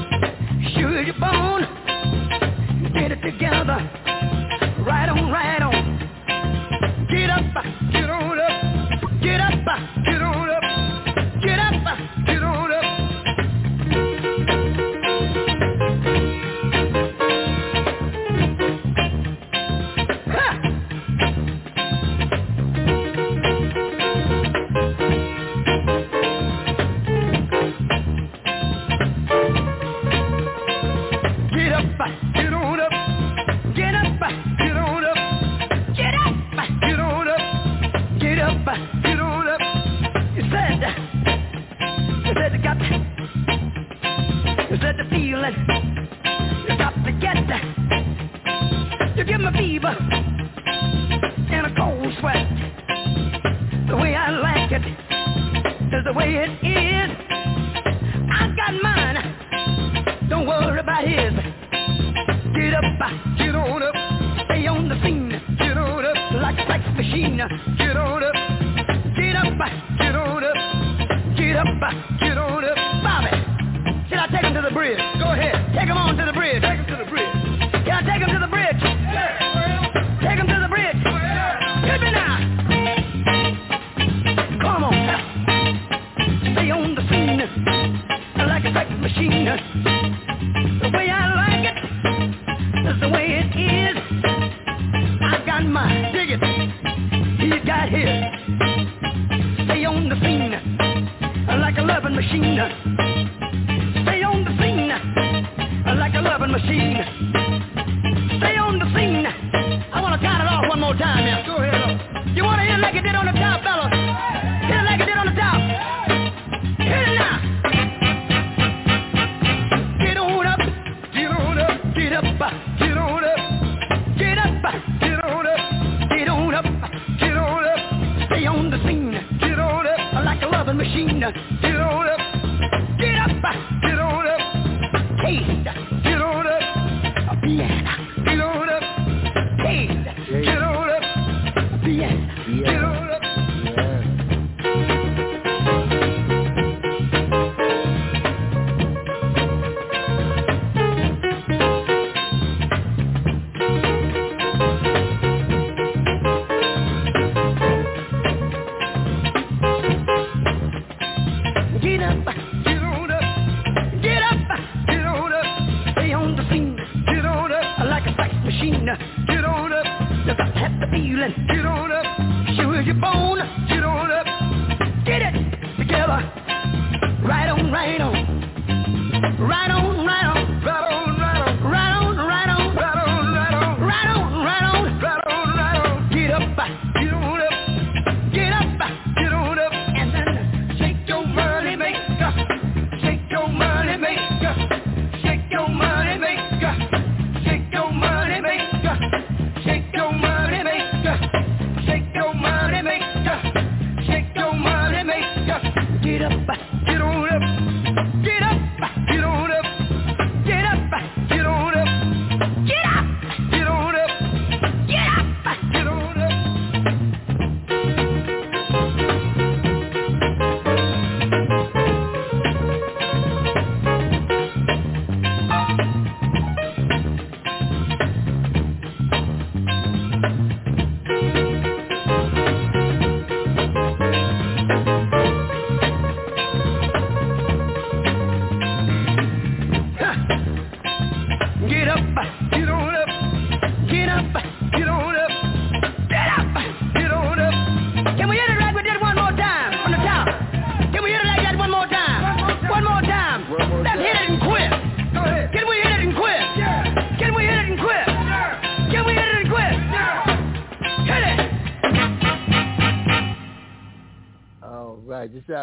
S17: sure. Get it together, right on, right on. Get up, get on up, get up,
S2: sacrifice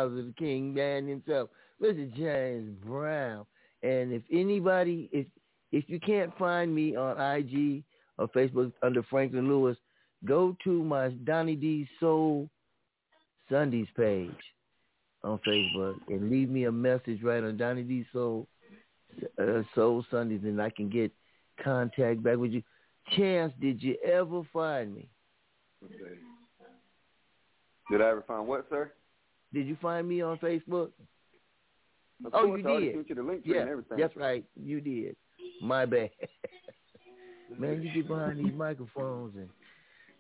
S2: of the King man himself, Mr. James Brown. And if anybody, if if you can't find me on IG or Facebook under Franklin Lewis, go to my Donny D Soul Sundays page on Facebook and leave me a message right on Donny D Soul uh, Soul Sundays, and I can get contact back with you. Chance, did you ever find me?
S10: Okay. Did I ever find what, sir?
S2: Did you find me on Facebook?
S10: Of
S2: oh,
S10: course,
S2: you did.
S10: you the link
S2: yeah,
S10: everything.
S2: that's right. You did. My bad. Man, you get behind these microphones and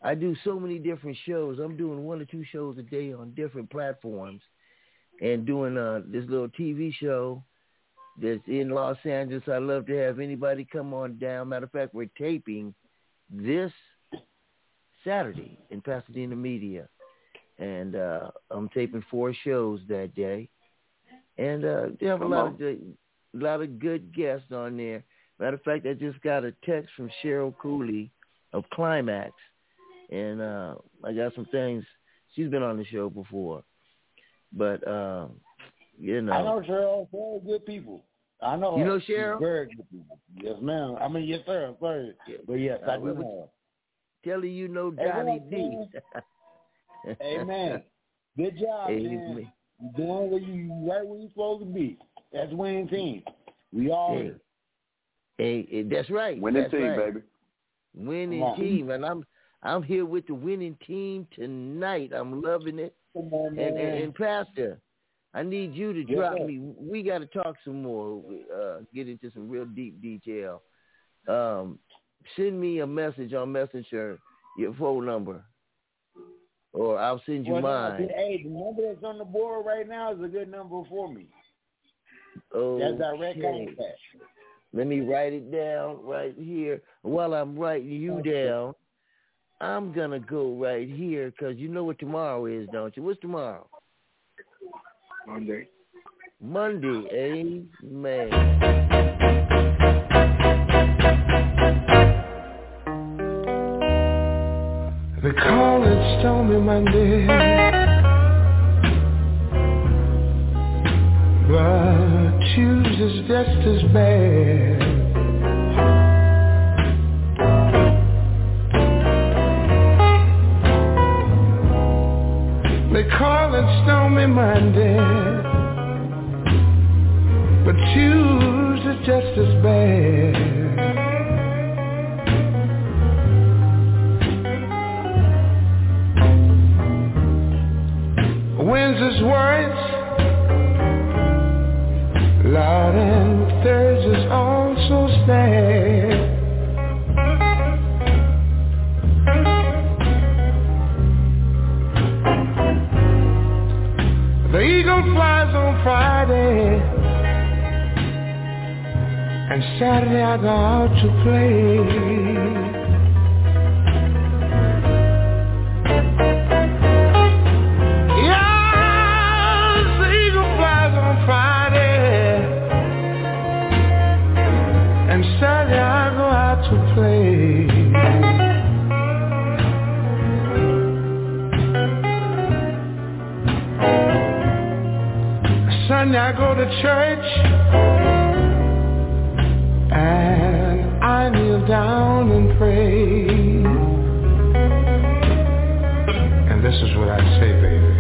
S2: I do so many different shows. I'm doing one or two shows a day on different platforms and doing uh this little TV show that's in Los Angeles. I love to have anybody come on down. Matter of fact, we're taping this Saturday in Pasadena Media. And uh I'm taping four shows that day. And uh they have a
S10: Come
S2: lot
S10: on.
S2: of good, a lot of good guests on there. Matter of fact, I just got a text from Cheryl Cooley of Klymaxx, and uh, I got some things. She's been on the show before, but uh, you know,
S8: I know Cheryl. Very good people. I know.
S2: You know
S8: She's
S2: Cheryl?
S8: Very good people. Yes, ma'am. I mean, yes, sir. Sorry. But yes, I
S2: Uh,
S8: do know
S2: tell her you know Johnny
S8: what
S2: D.
S8: her. Amen. Good job, man.
S2: Amen.
S8: You doing where you right where you supposed to be. That's winning team. We all
S2: Hey,
S8: here.
S2: hey, hey, that's right.
S10: Winning
S2: that's
S10: team,
S2: right.
S10: baby.
S2: Winning team, and I'm I'm here with the winning team tonight. I'm loving it.
S8: Come on,
S2: And,
S8: man.
S2: and, and Pastor, I need you to drop
S8: sir.
S2: me. We got to talk some more. Uh, get into some real deep detail. Um, send me a message on Messenger, your phone number, or I'll send you
S8: well, no,
S2: mine.
S8: hey, the number that's on the board right now is a good number for me.
S2: Oh,
S8: That's direct contact.
S2: Let me write it down right here. While I'm writing you oh, down, I'm gonna go right here because you know what tomorrow is, don't you? What's tomorrow?
S11: Monday.
S2: Monday. Amen.
S18: They call it Stormy Monday, but Tuesday's just as bad. They call it Stormy Monday, but Tuesday's just as bad. Wednesday's words loud and Thursday's also sad. The eagle flies on Friday and Saturday I go out to play. I go to church, and I kneel down and pray. And this is what I say, baby.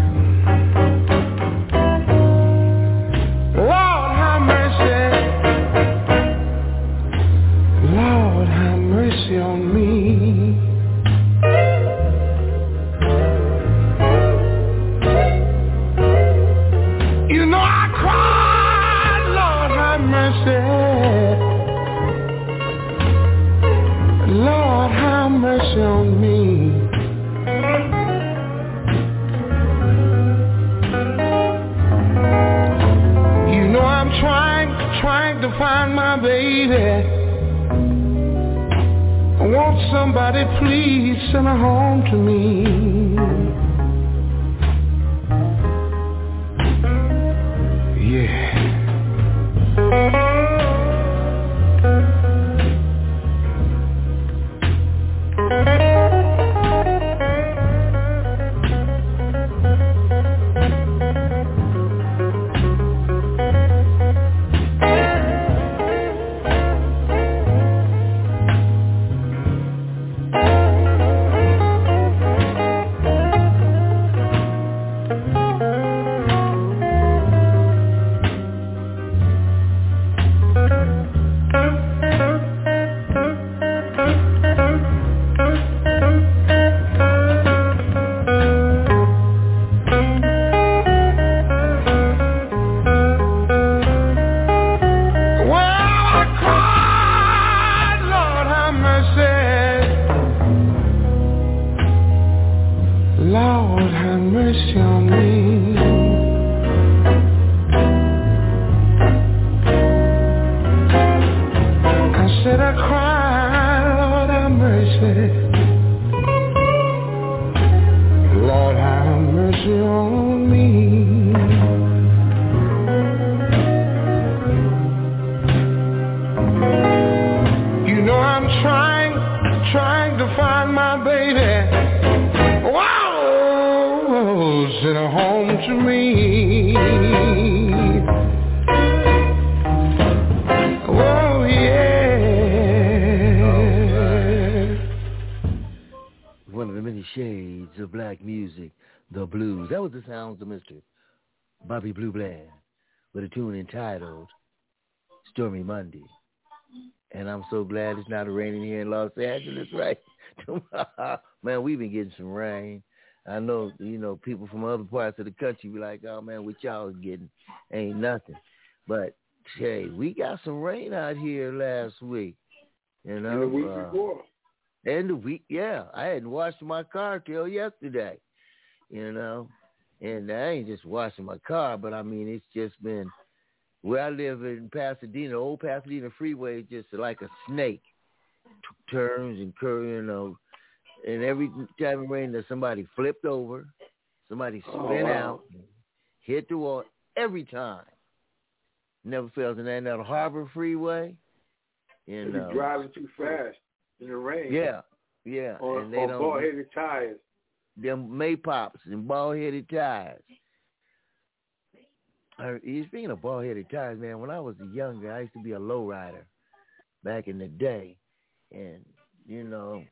S2: Shades of black music, the blues. That was the sounds of Mr. Bobby Blue Bland with a tune entitled Stormy Monday. And I'm so glad it's not raining here in Los Angeles, right? man, we've been getting some rain. I know, you know, people from other parts of the country be like, oh, man, what y'all getting ain't nothing. But, hey, we got some rain out here last week. You know,
S11: and the week
S2: uh,
S11: before.
S2: And the week, yeah, I hadn't washed my car till yesterday. You know, and I ain't just washing my car, but I mean it's just been where I live in Pasadena, old Pasadena Freeway, just like a snake, T- turns and curves, you know. And every time it rained, somebody flipped over, somebody spin
S11: Oh, wow.
S2: out, hit the wall every time. Never fails. And then that Harbor Freeway, you
S11: They be
S2: know,
S11: driving too fast in the rain.
S2: yeah, yeah,
S11: Or,
S2: and they
S11: or
S2: don't
S11: bald-headed tires.
S2: them Maypops and bald headed tires. Uh, speaking of bald headed tires, man, when I was younger, I used to be a low rider back in the day, and you know,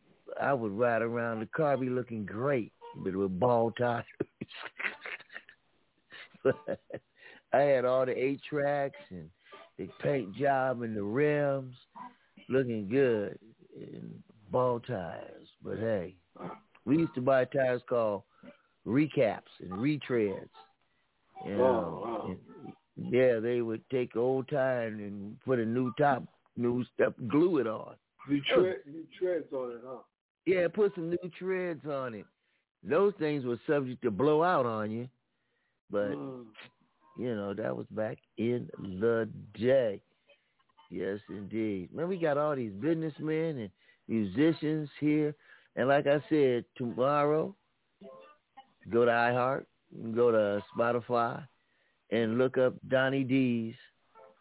S2: I would ride around the car, be looking great, but with bald tires. I had all the eight tracks and the paint job and the rims, looking good, and bald tires. But hey, we used to buy tires called recaps and retreads. You know,
S11: Oh, wow.
S2: and, yeah, they would take old tire and, and put a new top, new stuff, glue it on.
S11: New, tread, new treads on it, huh?
S2: Yeah, put some new treads on it. Those things were subject to blow out on you, but
S11: Mm.
S2: you know that was back in the day. Yes, indeed. Man, we got all these businessmen and musicians here, and like I said, tomorrow, go to iHeart, go to Spotify, and look up Donny D's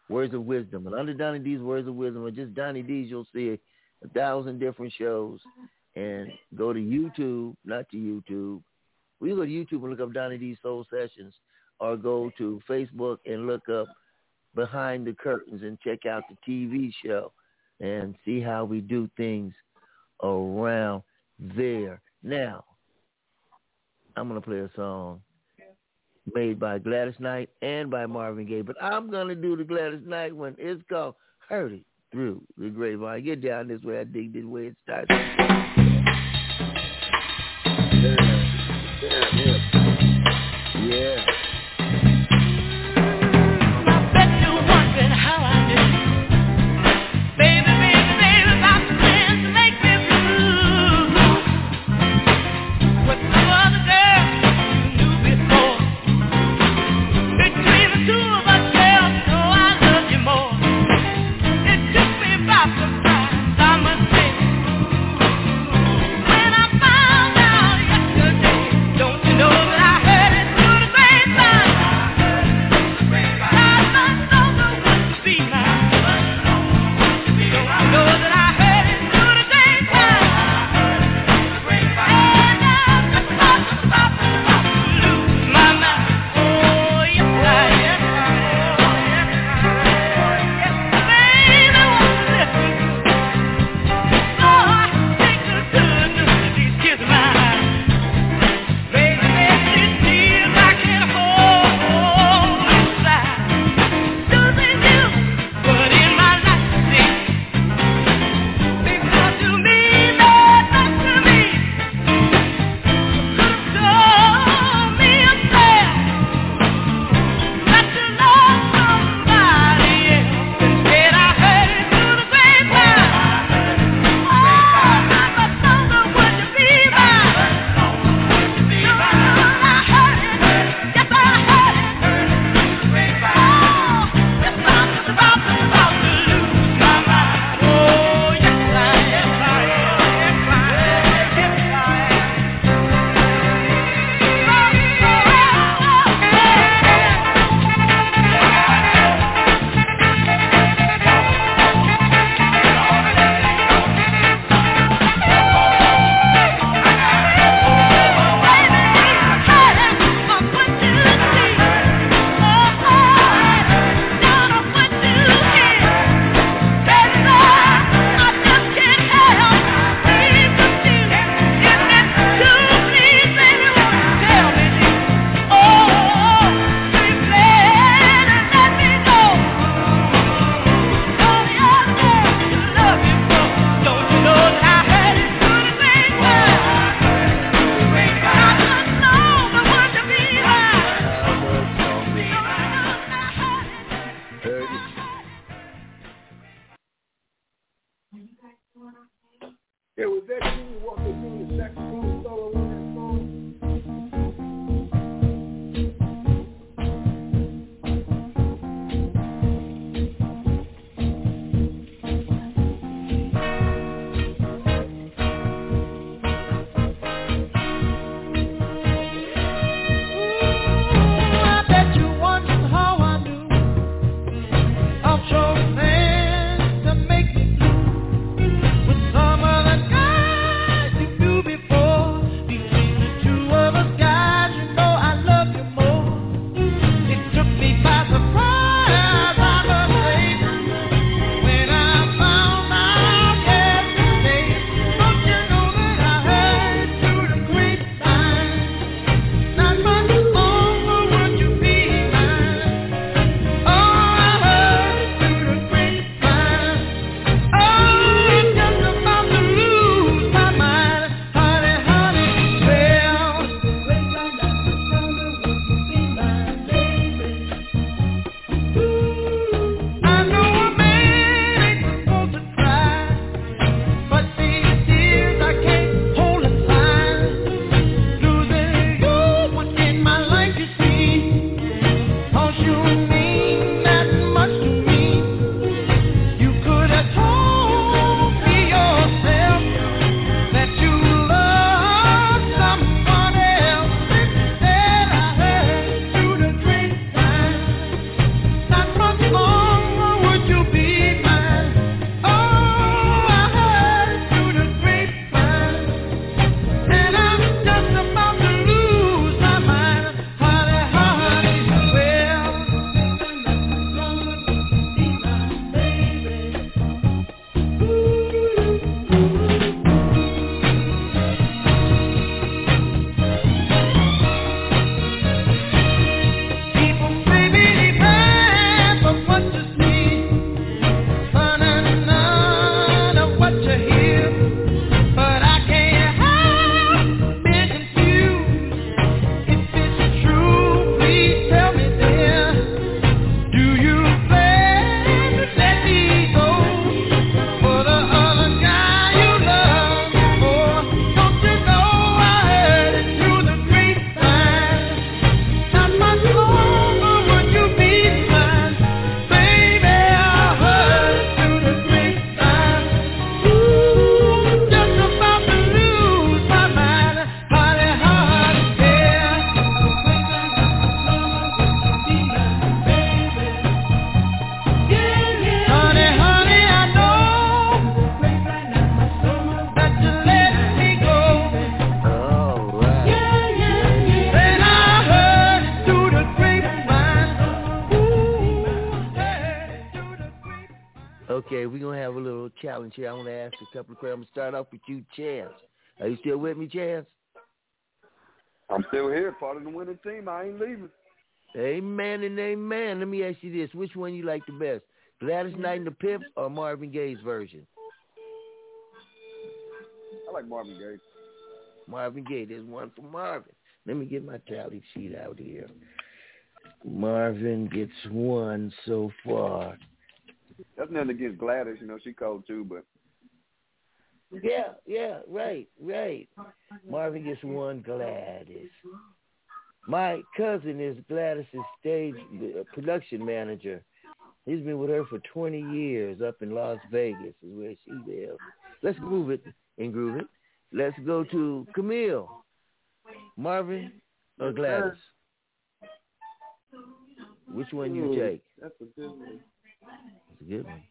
S2: Words of Wisdom. And under Donny D's Words of Wisdom, or just Donny D's, you'll see a thousand different shows. And go to YouTube, not to YouTube. We go to YouTube and look up Donny D's Soul Sessions, or go to Facebook and look up Behind the Curtains and check out the TV show and see how we do things around there. Now, I'm going to play a song made by Gladys Knight and by Marvin Gaye, but I'm going to do the Gladys Knight one. It's called Heard It Through the Grapevine. Get down this way. I dig this way it starts. Want to ask a couple of questions. I'm gonna start off with you, Chance. Are you still with me, Chance?
S10: I'm still here, part of the winning team. I ain't leaving.
S2: Amen and amen. Let me ask you this: Which one you like the best, Gladys mm-hmm. Knight and the Pips or Marvin Gaye's version?
S10: I like Marvin Gaye.
S2: Marvin Gaye. There's one for Marvin. Let me get my tally sheet out here. Marvin gets one so far.
S10: That's nothing against Gladys. You know, she cold too, but
S2: Yeah, yeah, right, right. Marvin gets one Gladys. My cousin is Gladys's stage uh, production manager. He's been with her for 20 years up in Las Vegas is where she lives. Let's move it and groove it. Let's go to Camille. Marvin or Gladys? Which one you take?
S13: That's a good one.
S2: That's a good one.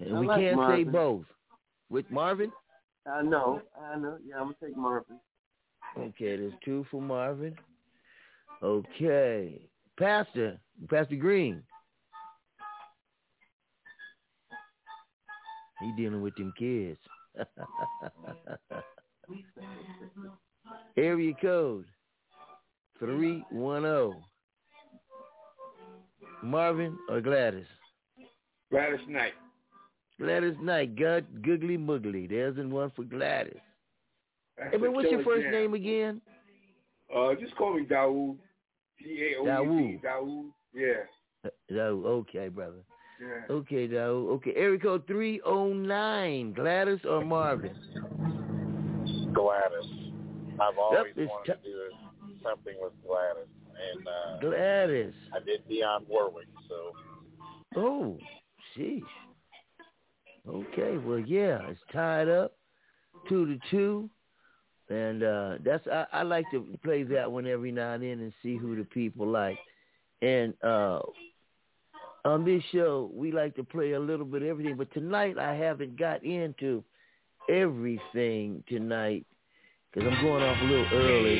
S2: And
S13: I
S2: we
S13: like
S2: can't say both. With Marvin?
S13: I know, I know. Yeah, I'm gonna take Marvin.
S2: Okay, there's two for Marvin. Okay. Pastor, Pastor Green. He dealing with them kids. Area code 310. Marvin or Gladys?
S11: Gladys Knight.
S2: Gladys Knight, God, Googly Moogly. There's an one for Gladys.
S11: That's
S2: Hey,
S11: a
S2: but what's your first
S11: jam.
S2: name again?
S11: Uh, just call me Daoud. D A O U D. Daoud. Yeah.
S2: Okay, brother.
S11: Yeah.
S2: Okay, though. Okay, area code three oh nine. Gladys or Marvin?
S16: Gladys. I've always
S2: it's
S16: wanted to do something with Gladys, and uh,
S2: Gladys.
S16: I did Dionne Warwick. So
S2: Oh, sheesh. Okay, well, yeah, it's tied up, two to two, and uh that's I, I like to play that one every now and then and see who the people like. And uh on this show, we like to play a little bit of everything, but tonight I haven't got into everything tonight because I'm going off a little early.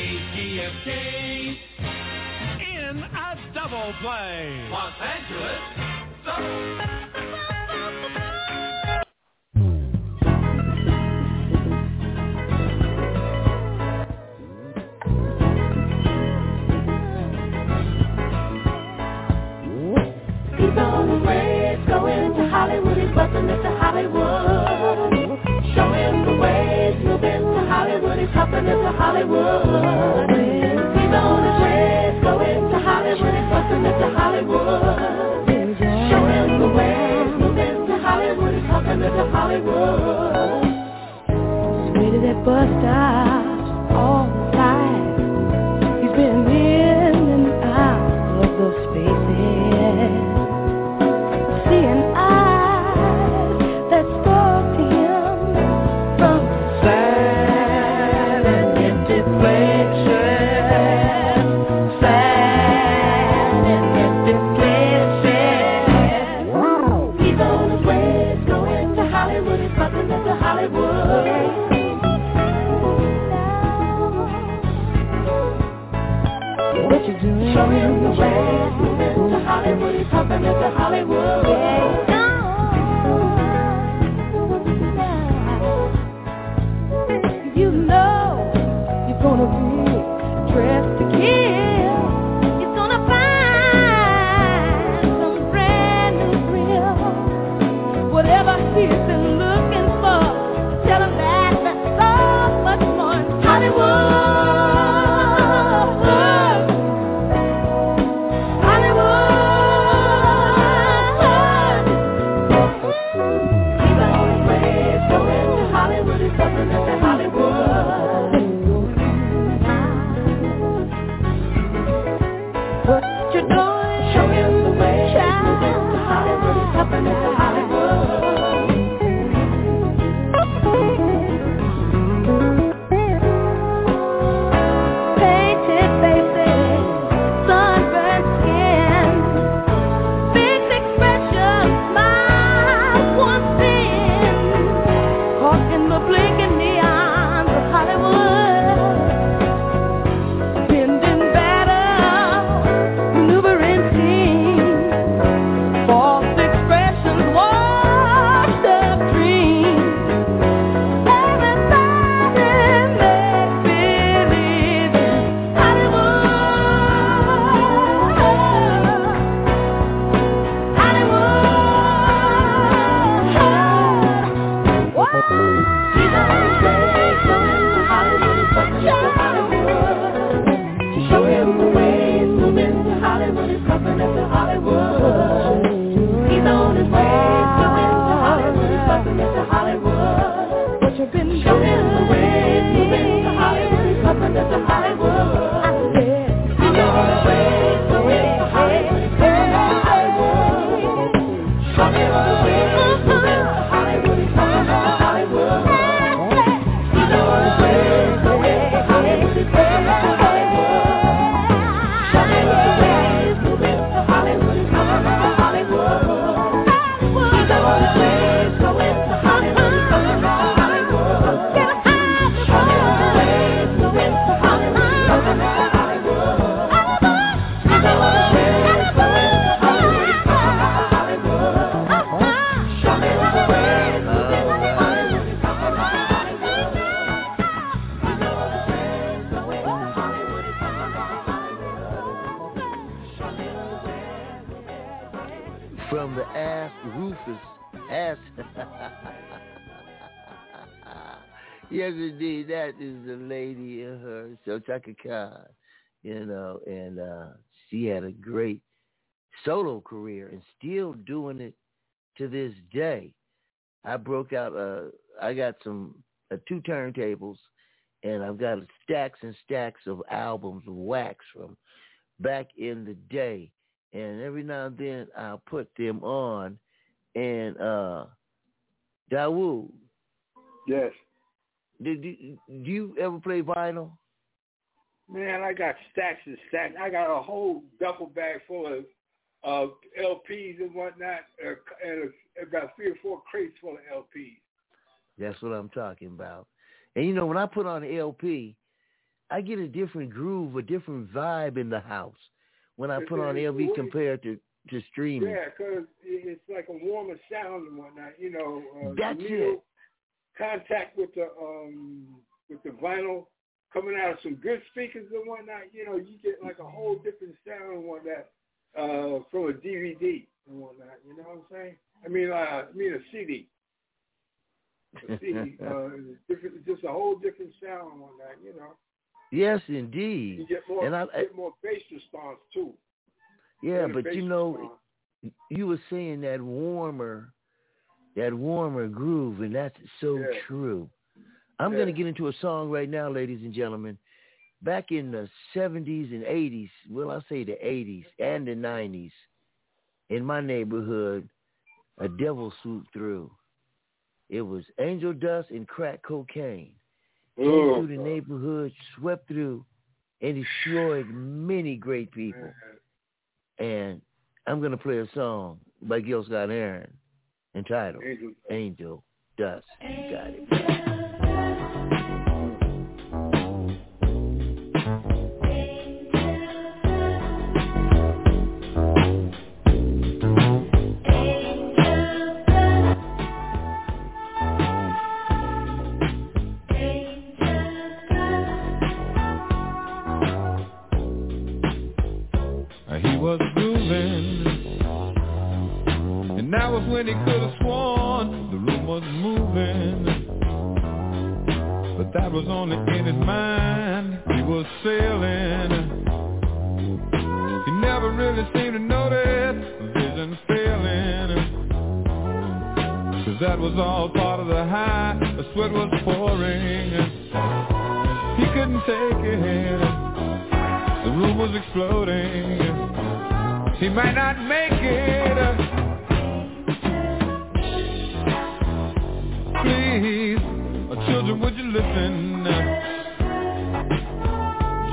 S4: In a double play. Los Angeles.
S9: Busting into Hollywood. Show the way, moving to Hollywood, he's hopping into Hollywood. He's on his way, he's going to Hollywood, he's busting into Hollywood. Show the way, moving to Hollywood, he's hopping into Hollywood. Way to that bus stop Show him the way, to Hollywood, hopping into Hollywood.
S2: Chaka Khan. You know, and uh, she had a great solo career and still doing it to this day, I broke out. Uh, I got some uh, two turntables, and I've got stacks and stacks of albums of wax from back in the day. And every now and then I'll put them on. And uh Daoud.
S11: Yes.
S2: Did do you ever play vinyl?
S11: Man, I got stacks and stacks. I got a whole duffel bag full of uh, LPs and whatnot, uh, and about three or four crates full of LPs.
S2: That's what I'm talking about. And you know, when I put on an LP, I get a different groove, a different vibe in the house when I put on LP compared to to streaming.
S11: Yeah, because it's like a warmer sound and whatnot. You know, uh,
S2: That's
S11: it. Contact with the um with the vinyl coming out of some good speakers and whatnot. You know, you get like a whole different sound and whatnot uh, from a DVD and whatnot. You know what I'm saying? I mean, uh, I mean a CD. A CD, uh, different, just a whole different sound and whatnot. You know.
S2: Yes, indeed.
S11: You get more,
S2: and I,
S11: get more bass response too.
S2: Yeah, but you know, response. you were saying that warmer, that warmer groove, and that's so
S11: yeah.
S2: true. I'm
S11: yeah.
S2: going to get into a song right now, ladies and gentlemen. Back in the 70s and 80s, well, I'll say the 80s and the 90s, in my neighborhood, a devil swooped through. It was angel dust and crack cocaine. Came
S11: oh,
S2: through the neighborhood, swept through, and destroyed many great people. And I'm going to play a song by Gil Scott Heron entitled
S11: Angel,
S2: Angel Dust. You got it.
S12: He could have sworn the room was moving. But that was only in his mind. He was sailing. He never really seemed to notice vision failing. Cause that was all part of the high. The sweat was pouring. He couldn't take it. The room was exploding. He might not make it. Listen?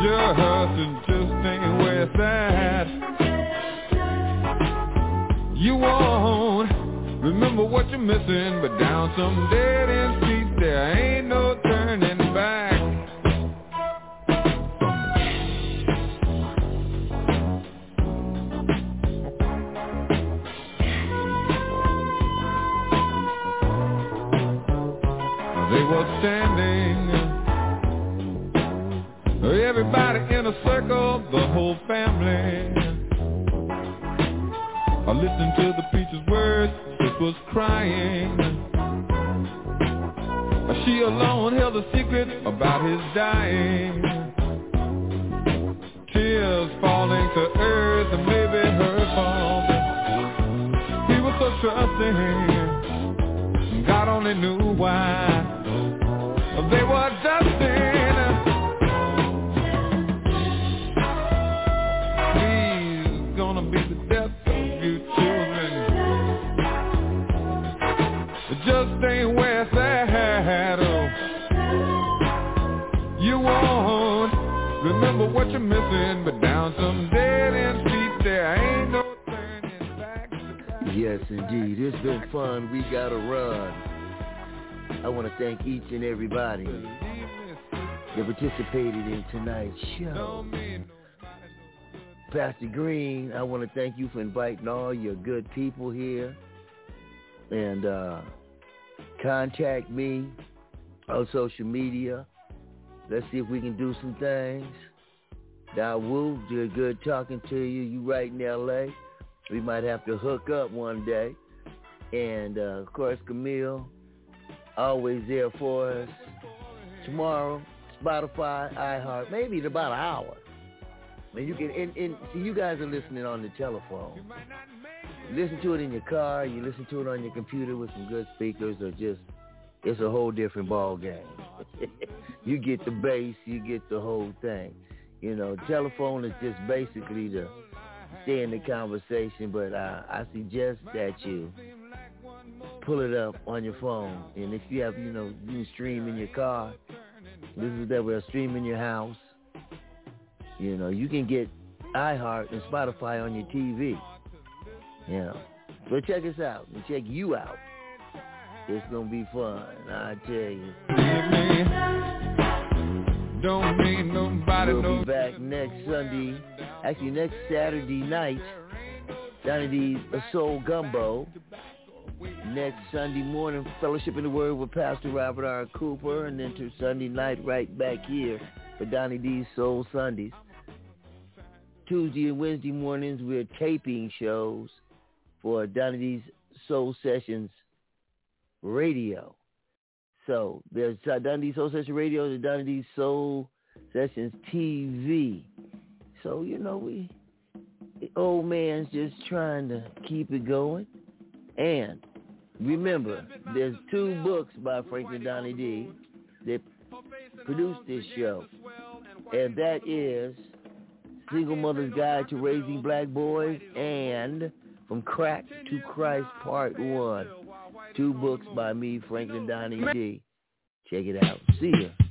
S12: Just, just ain't where it's. You won't remember what you're missing, but down some dead end street there ain't no about
S2: each and everybody that participated in tonight's show. Pastor Green, I want to thank you for inviting all your good people here. And uh, contact me on social media. Let's see if we can do some things. Daoud, did good talking to you. You right in L.A. We might have to hook up one day. And, uh, of course, Camille, always there for us. Tomorrow, Spotify, iHeart, maybe in about an hour. And you can, and, and see, you guys are listening on the telephone. listen to it in your car, you listen to it on your computer with some good speakers, or just it's a whole different ball game. you get the bass, you get the whole thing. You know, telephone is just basically to stay in the conversation, but I, I suggest that you pull it up on your phone. And if you have, you know, you stream in your car, this is that way, stream in your house. You know, you can get iHeart and Spotify on your TV. You know. So check us out and check you out. It's gonna be fun, I tell you.
S4: Don't need nobody
S2: We'll be back next Sunday, actually next Saturday night, down at the Soul Gumbo. Next Sunday morning, Fellowship in the Word with Pastor Robert R. Cooper, and then to Sunday night right back here for Donny D's Soul Sundays. Tuesday and Wednesday mornings, we're taping shows for Donny D's Soul Sessions Radio. So there's uh, Donny D's Soul Sessions Radio, the Donny D's Soul Sessions TV. So, you know, we, the old man's just trying to keep it going. And remember, there's two books by Franklin Donny D that produced this show. And that is Single Mother's Guide to Raising Black Boys and From Crack to Christ Part 1. Two books by me, Franklin Donny D. Check it out. See ya.